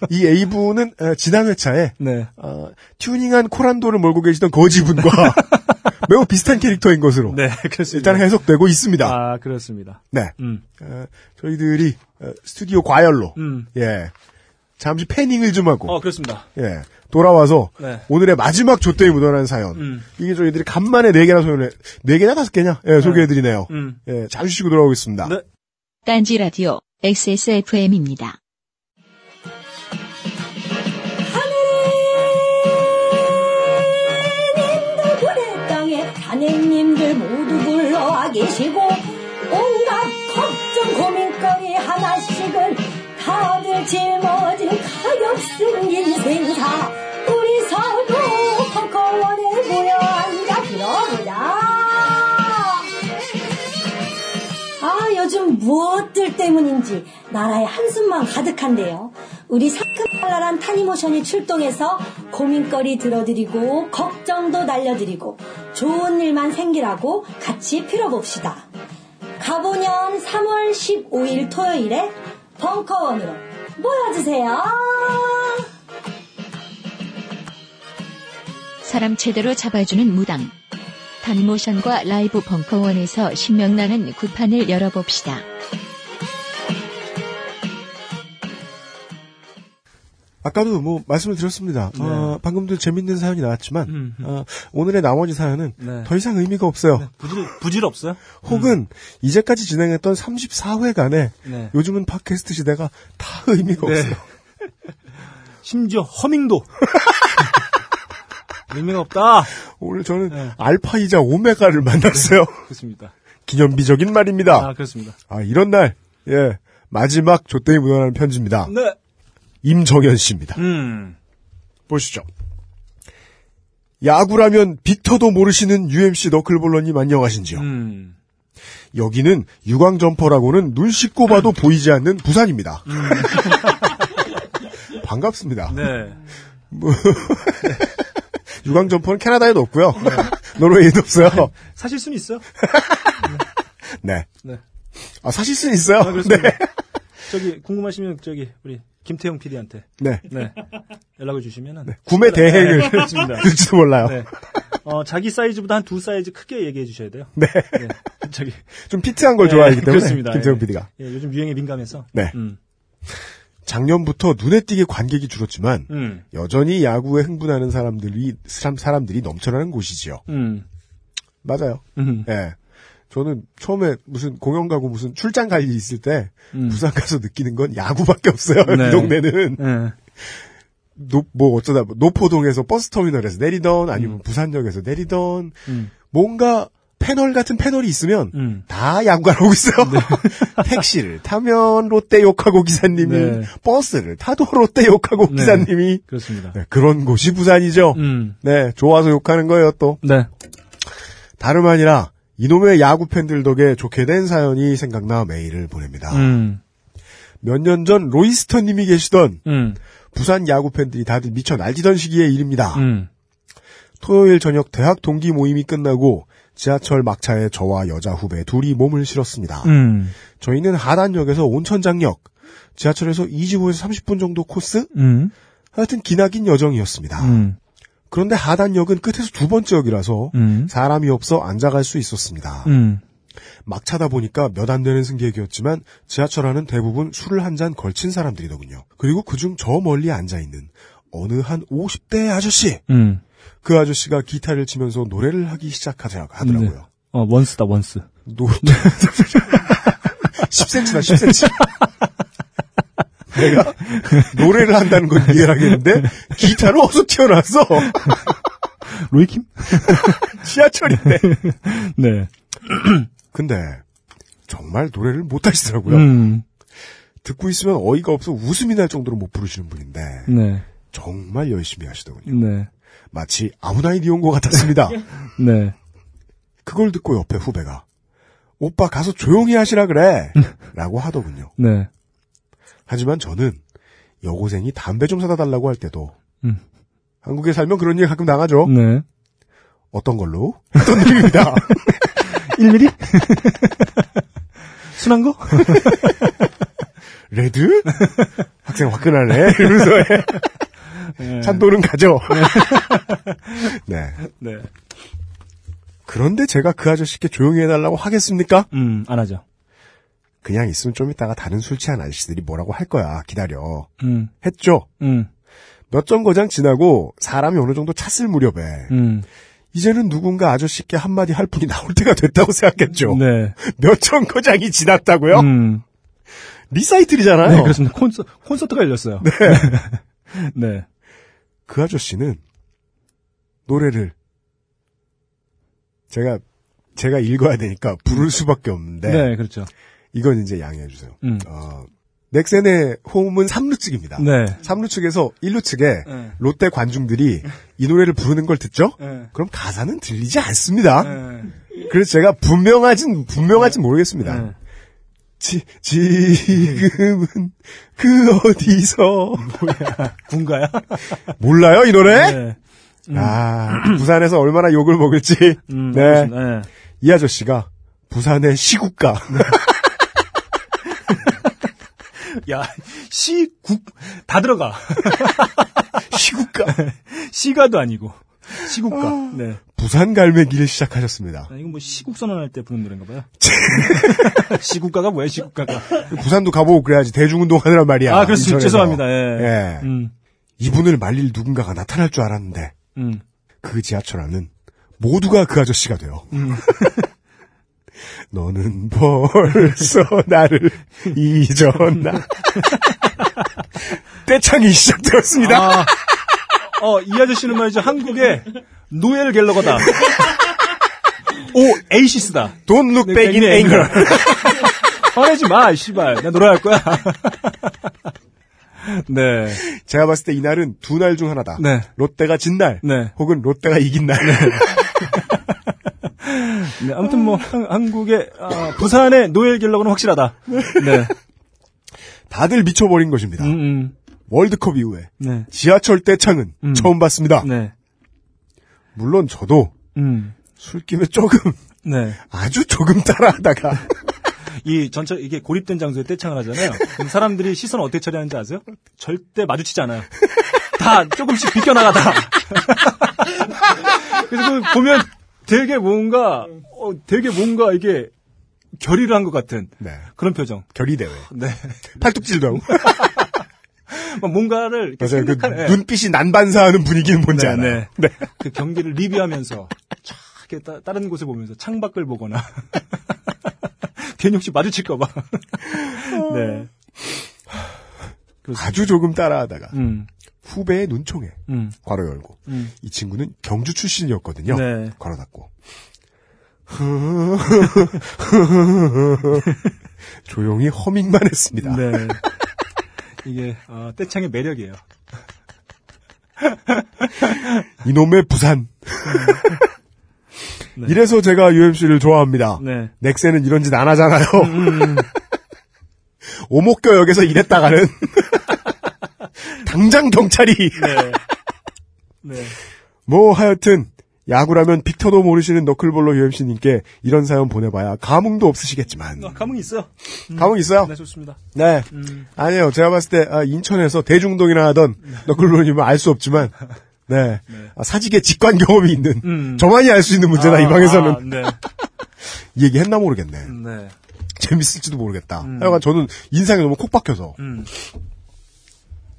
이 A분은 어, 지난 회차에 네. 어, 튜닝한 코란도를 몰고 계시던 거지 분과 (laughs) 매우 비슷한 캐릭터인 것으로 네, 그렇습니다. 일단 해석되고 있습니다. 아, 그렇습니다. 네. 음. 어, 저희들이 어, 스튜디오 과열로 음. 예 잠시 패닝을 좀 하고 어, 그렇습니다. 예 돌아와서 네. 오늘의 마지막 조대에 묻어난 사연 음. 이게 저희들이 간만에 네 개나 소개해 네 개나 다섯 개냐 예, 소개해드리네요. 음. 예 잠시 쉬고 돌아오겠습니다. 네. 딴지 라디오 XSFM입니다. 땅에 하느님들 모두 굴러와 계시고 온갖 걱정 고민거리 하나씩은 다들 짊어진 가엾은 인생 요즘 무엇들 때문인지 나라에 한숨만 가득한데요. 우리 상큼발랄한 타니모션이 출동해서 고민거리 들어드리고 걱정도 날려드리고 좋은 일만 생기라고 같이 빌어봅시다. 가보년 3월 15일 토요일에 벙커원으로 모여주세요. 사람 제대로 잡아주는 무당. 단모션과 라이브 벙커원에서 신명나는 구판을 열어봅시다. 아까도 뭐 말씀을 드렸습니다. 네. 어, 방금도 재밌는 사연이 나왔지만 음, 음. 어, 오늘의 나머지 사연은 네. 더 이상 의미가 없어요. 부질, 부질 없어요? 혹은 이제까지 진행했던 34회간에 네. 요즘은 팟캐스트 시대가 다 의미가 네. 없어요. (laughs) 심지어 허밍도. (laughs) 의미가 없다. 오늘 저는 네. 알파이자 오메가를 만났어요. 그렇습니다. 기념비적인 말입니다. 아, 그렇습니다. 아, 이런 날, 예, 마지막 조땡이 묻어나는 편지입니다. 네. 임정현 씨입니다. 음. 보시죠. 야구라면 빅터도 모르시는 UMC 너클볼러님 안녕하신지요. 음. 여기는 유광점퍼라고는 눈 씻고 봐도 보이지 않는 부산입니다. (laughs) 반갑습니다. 네. (laughs) 유광 점퍼는 캐나다에도 없고요. (laughs) 노르웨이도 없어요. 사실 수는 있어요. (laughs) 네. 네. 아, 사실 수는 있어요. 아. 네. 저기, 궁금하시면, 저기, 우리, 김태형 PD한테. 네. 네. 연락을 주시면은. 구매 대행을 네, 그렇습니다. 들지도 몰라요. 네. 어, 자기 사이즈보다 한 두 사이즈 크게 얘기해 주셔야 돼요. 네. 네. 저기. 좀 피트한 걸 네, 좋아하기 때문에 그렇습니다. 김태형 예. PD가. 예, 요즘 유행에 민감해서. 네. 음. 작년부터 눈에 띄게 관객이 줄었지만 음. 여전히 야구에 흥분하는 사람들이 사람, 사람들이 넘쳐나는 곳이지요. 음. 맞아요. 음. 예. 저는 처음에 무슨 공연 가고 무슨 출장 갈 일이 있을 때 음. 부산 가서 느끼는 건 야구밖에 없어요. 네. 이 동네는 예. 노, 뭐 어쩌다 노포동에서 버스 터미널에서 내리던 아니면 부산역에서 내리던 음. 뭔가 패널 같은 패널이 있으면 음. 다 야구가 나오고 있어요. (laughs) 택시를 타면 롯데 욕하고 기사님이 네. 버스를 타도 롯데 욕하고 네. 기사님이 그렇습니다. 네, 그런 곳이 부산이죠. 음. 네, 좋아서 욕하는 거예요 또. 네. 다름 아니라 이놈의 야구 팬들 덕에 좋게 된 사연이 생각나 메일을 보냅니다. 음. 몇년 전 로이스터님이 계시던 음. 부산 야구 팬들이 다들 미쳐 날뛰던 시기의 일입니다. 음. 토요일 저녁 대학 동기 모임이 끝나고 지하철 막차에 저와 여자 후배 둘이 몸을 실었습니다. 음. 저희는 하단역에서 온천장역, 지하철에서 25에서 30분 정도 코스? 음. 하여튼 기나긴 여정이었습니다. 음. 그런데 하단역은 끝에서 두 번째 역이라서 음. 사람이 없어 앉아갈 수 있었습니다. 음. 막차다 보니까 몇 안 되는 승객이었지만 지하철 안은 대부분 술을 한 잔 걸친 사람들이더군요. 그리고 그중 저 멀리 앉아있는 어느 한 50대 아저씨. 음. 그 아저씨가 기타를 치면서 노래를 하기 시작하더라고요. 네. 어, 원스다, 원스. 노... (laughs) 10cm다, 10cm. 내가 노래를 한다는 건 이해를 하겠는데 기타는 어디서 튀어나왔어? 로이킴? 지하철인데. (laughs) 네. (clears throat) 근데 정말 노래를 못 하시더라고요. 음. 듣고 있으면 어이가 없어 웃음이 날 정도로 못 부르시는 분인데 네. 정말 열심히 하시더군요. 네. 마치 아무나 이디 온것 같았습니다. (laughs) 네. 그걸 듣고 옆에 후배가 오빠 가서 조용히 하시라 그래. (laughs) 라고 하더군요. 네. 하지만 저는 여고생이 담배 좀 사다 달라고 할 때도 음. 한국에 살면 그런 얘기 가끔 나가죠. 네. 어떤 걸로? (laughs) 어떤 얘기입니다. 1mm? 순한 거? 레드? 학생 화끈하네. 이러면서 네. 찬도는 가죠. (laughs) 네. 네. 그런데 제가 그 아저씨께 조용히 해달라고 하겠습니까? 음, 안 하죠. 그냥 있으면 좀 이따가 다른 술 취한 아저씨들이 뭐라고 할 거야. 기다려. 음, 했죠. 음, 몇 정거장 지나고 사람이 어느 정도 찼을 무렵에 음. 이제는 누군가 아저씨께 한마디 할 분이 나올 때가 됐다고 생각했죠. 네. 몇 정거장이 지났다고요? 음. 리사이틀이잖아요. 네, 그렇습니다. 콘서, 콘서트가 열렸어요. 네. (laughs) 네. 그 아저씨는 노래를 제가 제가 읽어야 되니까 부를 수밖에 없는데 네, 그렇죠. 이건 이제 양해해 주세요. 음. 어, 넥센의 호흡은 3루 측입니다. 네. 3루 측에서 1루 측에 네. 롯데 관중들이 이 노래를 부르는 걸 듣죠? 네. 그럼 가사는 들리지 않습니다. 네. 그래서 제가 분명하진 분명하진 모르겠습니다. 네. 지, 지금은 그 어디서 군가야? 몰라요 이 노래? 네. 아 부산에서 얼마나 욕을 먹을지 음, 네. 네. 이 아저씨가 부산의 시국가 야, 시, 국, 다 들어가. (laughs) 시국가 시가도 아니고. 시국가. 네. 부산 갈매기를 시작하셨습니다. 아, 이건 뭐 시국 선언할 때 부르는 노래인가 봐요. (laughs) 시국가가 뭐야, 시국가가. 부산도 가보고 그래야지 대중운동 하느란 말이야. 아, 그렇습니다. 죄송합니다. 예. 예. 음, 이분을 말릴 누군가가 나타날 줄 알았는데 음. 그 지하철 안은 모두가 그 아저씨가 돼요. 음. (laughs) 너는 벌써 나를 (laughs) 잊었나? 떼창이 시작되었습니다. 아, 어, 이 아저씨는 말이죠. 한국의 노엘 갤러거다. 오, 에이시스다. Don't look 네, back in 네, anger. (laughs) 화내지 마, 씨발. 나 노래할 거야. (laughs) 네. 제가 봤을 때 이날은 두 날 중 하나다. 네. 롯데가 진 날, 네. 혹은 롯데가 이긴 날. 네, (laughs) 아무튼 뭐 한, 국의 부산의 노엘 갤러거는 확실하다. 네. 다들 미쳐버린 것입니다. 음, 음. 월드컵 이후에 네. 지하철 떼창은 음. 처음 봤습니다. 네. 물론 저도 음. 술김에 조금 네. 아주 조금 따라하다가 (laughs) 이 전체 이게 고립된 장소에 떼창을 하잖아요. 그럼 사람들이 시선 어떻게 처리하는지 아세요? 절대 마주치지 않아요. 다 조금씩 비껴나가다. (laughs) 그래서 그 보면 되게 뭔가 어, 되게 뭔가 이게 결의를 한 것 같은 네. 그런 표정. 결의 대회 네. 팔뚝질도 하고 막 뭔가를 이렇게 맞아요. 그 생각하는 예. 눈빛이 난반사하는 분위기는 뭔지 네, 알아요. 네. 그 경기를 리뷰하면서 촥 이렇게 따, 다른 곳을 보면서 창밖을 보거나 (laughs) 괜히 혹시 마주칠까봐. 네. 그렇습니다. 아주 조금 따라하다가 음, 후배의 눈총에 음, 괄호 열고 음. 이 친구는 경주 출신이었거든요. 네. 괄호 닫고 (laughs) (laughs) 조용히 허밍만 했습니다. 네. 이게 어, 떼창의 매력이에요. (laughs) 이놈의 부산. 네. (laughs) 이래서 제가 UMC를 좋아합니다. 네. 넥센은 이런 짓 안 하잖아요. 음, (laughs) 오목교역에서 일했다가는 당장 경찰이 네. 네. 뭐 하여튼 야구라면 빅터도 모르시는 너클볼러 UMC님께 이런 사연 보내봐야 감흥도 없으시겠지만 어, 감흥 있어요. 감흥 있어요? 네, 좋습니다. 네. 음, 아니에요. 제가 봤을 때 아, 인천에서 대중동이나 하던 너클볼러님은 알 수 없지만 네. 네. 아, 사직의 직관 경험이 있는 음. 저만이 알 수 있는 문제다 아, 이 방에서는 아, 네. (laughs) 이 얘기 했나 모르겠네. 네. 재밌을지도 모르겠다. 음. 하여간 저는 인상이 너무 콕 박혀서 음,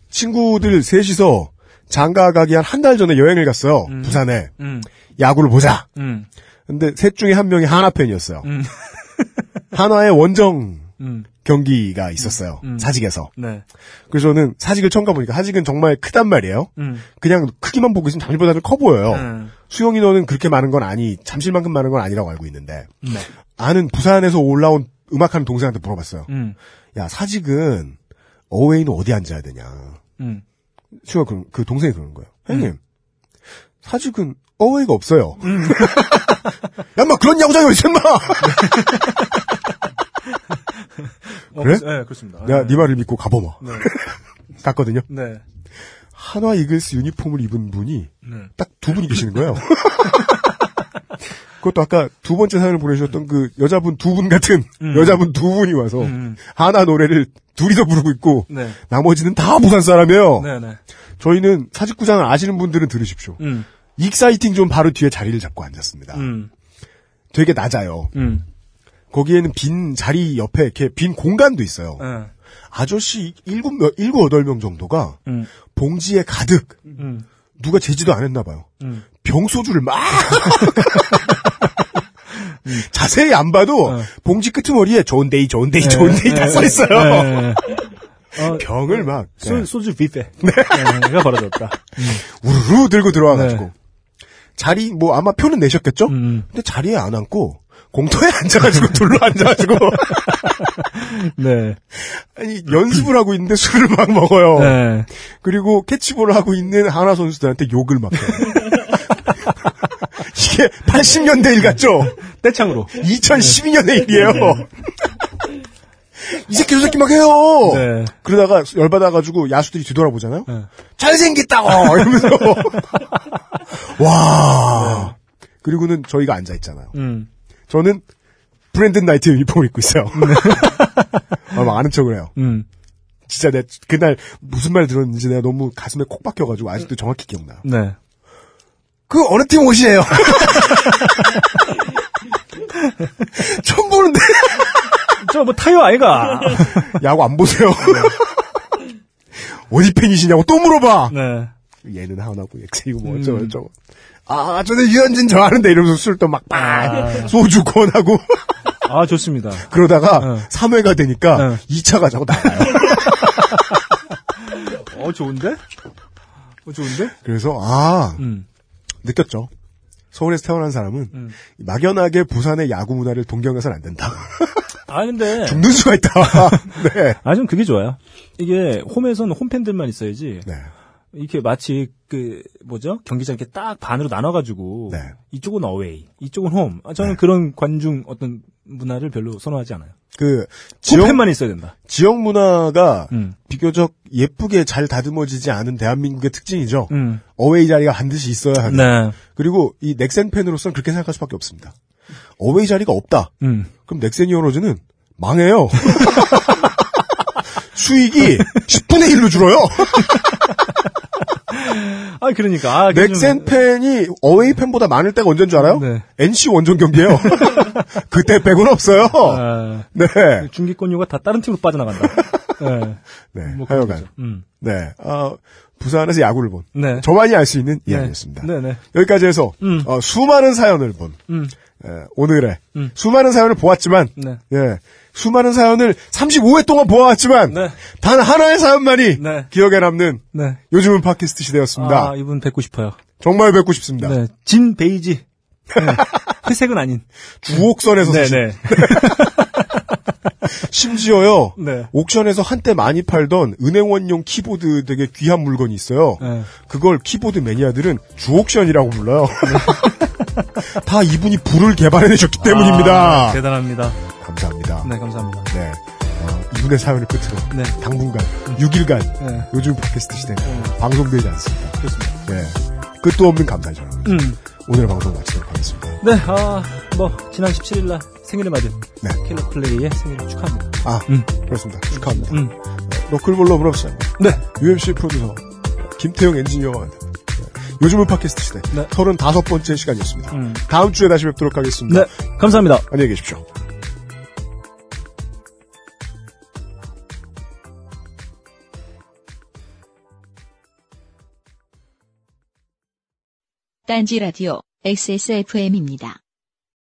친구들 셋이서 장가 가기 한 한 달 전에 여행을 갔어요. 음. 부산에 음, 야구를 보자. 음, 근데 셋 중에 한 명이 한화 팬이었어요. 음, (laughs) 한화의 원정 음, 경기가 있었어요. 음. 사직에서. 네. 그래서 저는 사직을 처음 가보니까 사직은 정말 크단 말이에요. 음, 그냥 크기만 보고 있으면 잠실보다 좀커 보여요. 음, 수용 인원은 그렇게 많은 건 아니, 잠실만큼 많은 건 아니라고 알고 있는데 네. 아는 부산에서 올라온 음악하는 동생한테 물어봤어요. 음, 야 사직은 어웨이는 어디 앉아야 되냐. 음, 수가 그, 그 동생이 그러는 거예요. 형님, 사직은 어웨이가 없어요. 음. (laughs) 야, 마 그런 야구장이 어디 있어, 마 어, (laughs) 그래? 네, 그렇습니다. 내가 네. 네 말을 믿고 가보마. 네. (laughs) 갔거든요. 네. 한화 이글스 유니폼을 입은 분이 네. 딱두 분이 계시는 거예요. 그것도 아까 두 번째 사연을 보내주셨던 그 여자분 두 분 같은 음. 여자분 두 분이 와서 음. 한화 노래를 둘이서 부르고 있고 네. 나머지는 다 부산 사람이에요. 네, 네. 저희는 사직구장을 아시는 분들은 들으십시오. 음. exciting zone 바로 뒤에 자리를 잡고 앉았습니다. 음. 되게 낮아요. 음. 거기에는 빈 자리 옆에 이렇게 빈 공간도 있어요. 네. 아저씨 일곱 명, 일곱 여덟 명 정도가 음. 봉지에 가득 음. 누가 제지도 안 했나 봐요. 음. 병소주를 막 (laughs) 자세히 안 봐도 어. 봉지 끄트머리에 좋은 데이 좋은 데이 좋은 데이 다 써 있어요. 네. (laughs) 어, 병을 막 소, 네. 소주 뷔페. 네. 가 벌어졌다. (laughs) 우르르 들고 들어와가지고 네. 자리 뭐 아마 표는 내셨겠죠? 음. 근데 자리에 안 앉고 공터에 (laughs) 앉아가지고 둘러 앉아가지고 네. 아니 연습을 하고 있는데 술을 막 먹어요. 네. 그리고 캐치볼을 하고 있는 하나 선수들한테 욕을 막 해요. 이게 80년대 일 같죠? (laughs) 떼창으로. 2012년의 일이에요. (laughs) 이 새끼 저 새끼 막 해요. 네. 그러다가 열받아가지고 야수들이 뒤돌아보잖아요. 네. 잘생겼다고 (laughs) 이러면서 와. 그리고는 저희가 앉아 있잖아요. 음. 저는 브랜든 나이트 유니폼을 입고 있어요. 아, 막 아는 척을 해요. 음. 진짜 내 그날 무슨 말 들었는지 내가 너무 가슴에 콕 박혀가지고 아직도 정확히 기억나요. 네. 그 어느 팀 옷이에요? (laughs) 처음 보는데 저 뭐 타요 아이가. 야구 안 보세요. 어디 팬이시냐고 또 물어봐. 네. 얘는 하나고 엑세이고 뭐 어쩌고 저쩌고. 아, 저는 유현진 좋아하는데 이러면서 술 또막빡 소주 권하고 아, 좋습니다. 그러다가 어. 3회가 되니까 어. 2차 가 자고 나가요. 어, 좋은데? 어, 좋은데? 그래서 아 음. 느꼈죠. 서울에서 태어난 사람은 음. 막연하게 부산의 야구 문화를 동경해서는 안 된다. (laughs) 아, 근데. (laughs) 죽는 수가 있다. (laughs) 네. 아, 좀 그게 좋아요. 이게 홈에서는 홈팬들만 있어야지. 네. 이렇게 마치 그 뭐죠 경기장 이렇게 딱 반으로 나눠가지고 네. 이쪽은 어웨이, 이쪽은 홈. 아, 저는 네. 그런 관중 어떤 문화를 별로 선호하지 않아요. 그 지역 홈팬만 있어야 된다. 지역 문화가 음. 비교적 예쁘게 잘 다듬어지지 않은 대한민국의 특징이죠. 음. 어웨이 자리가 반드시 있어야 하는. 네. 그리고 이 넥센 팬으로서는 그렇게 생각할 수밖에 없습니다. 어웨이 자리가 없다. 음. 그럼 넥센 히어로즈는 망해요. (laughs) 수익이 10분의 1로 줄어요. (laughs) 아, 그러니까. 아, 넥센 팬이 어웨이 팬보다 많을 때가 언제인 줄 알아요? 네. NC 원정 경기예요. (laughs) 그때 빼고는 없어요. 아, 네. 중기권료가 다 다른 팀으로 빠져나간다. (laughs) 네. 네. 뭐 하여간. 음. 네. 아, 부산에서 야구를 본 네. 저만이 알 수 있는 네. 이야기였습니다. 네, 네. 여기까지 해서 음. 어, 수많은 사연을 본 음. 에, 오늘의 음. 수많은 사연을 보았지만 네. 예, 수많은 사연을 35회 동안 보아왔지만 네. 단 하나의 사연만이 네. 기억에 남는 네. 요즘은 팟캐스트 시대였습니다. 아, 이분 뵙고 싶어요. 정말 뵙고 싶습니다. 네. 진 베이지. 네. (laughs) 회색은 아닌. 주옥선에서 네, 사신 네. (laughs) 심지어요. 네. 옥션에서 한때 많이 팔던 은행원용 키보드 되게 귀한 물건이 있어요. 네. 그걸 키보드 매니아들은 주옥션이라고 불러요. (laughs) (laughs) 다 이분이 불을 개발해내셨기 때문입니다. 아, 대단합니다. 감사합니다. 네, 감사합니다. 네. 어, 이분의 사연을 끝으로 네. 당분간 6일간 네. 요즘 팟캐스트 시대 네. 방송되지 않습니다. 그렇습니다. 네. 끝도 없는 감사를 전합니다. 음. 오늘 방송 마치도록 하겠습니다. 네, 아, 뭐, 지난 17일 날 생일을 맞은 네. 킬러 플레이의 생일을 축하합니다. 아, 음. 그렇습니다. 축하합니다. 음. 너클볼러 브럽션 네. UMC 프로듀서 김태형 엔지니어와 함께 네. 요즘은 팟캐스트 시대 네. 35번째 시간이었습니다. 음. 다음 주에 다시 뵙도록 하겠습니다. 네, 감사합니다. 안녕히 계십시오. 딴지 라디오 XSFM입니다.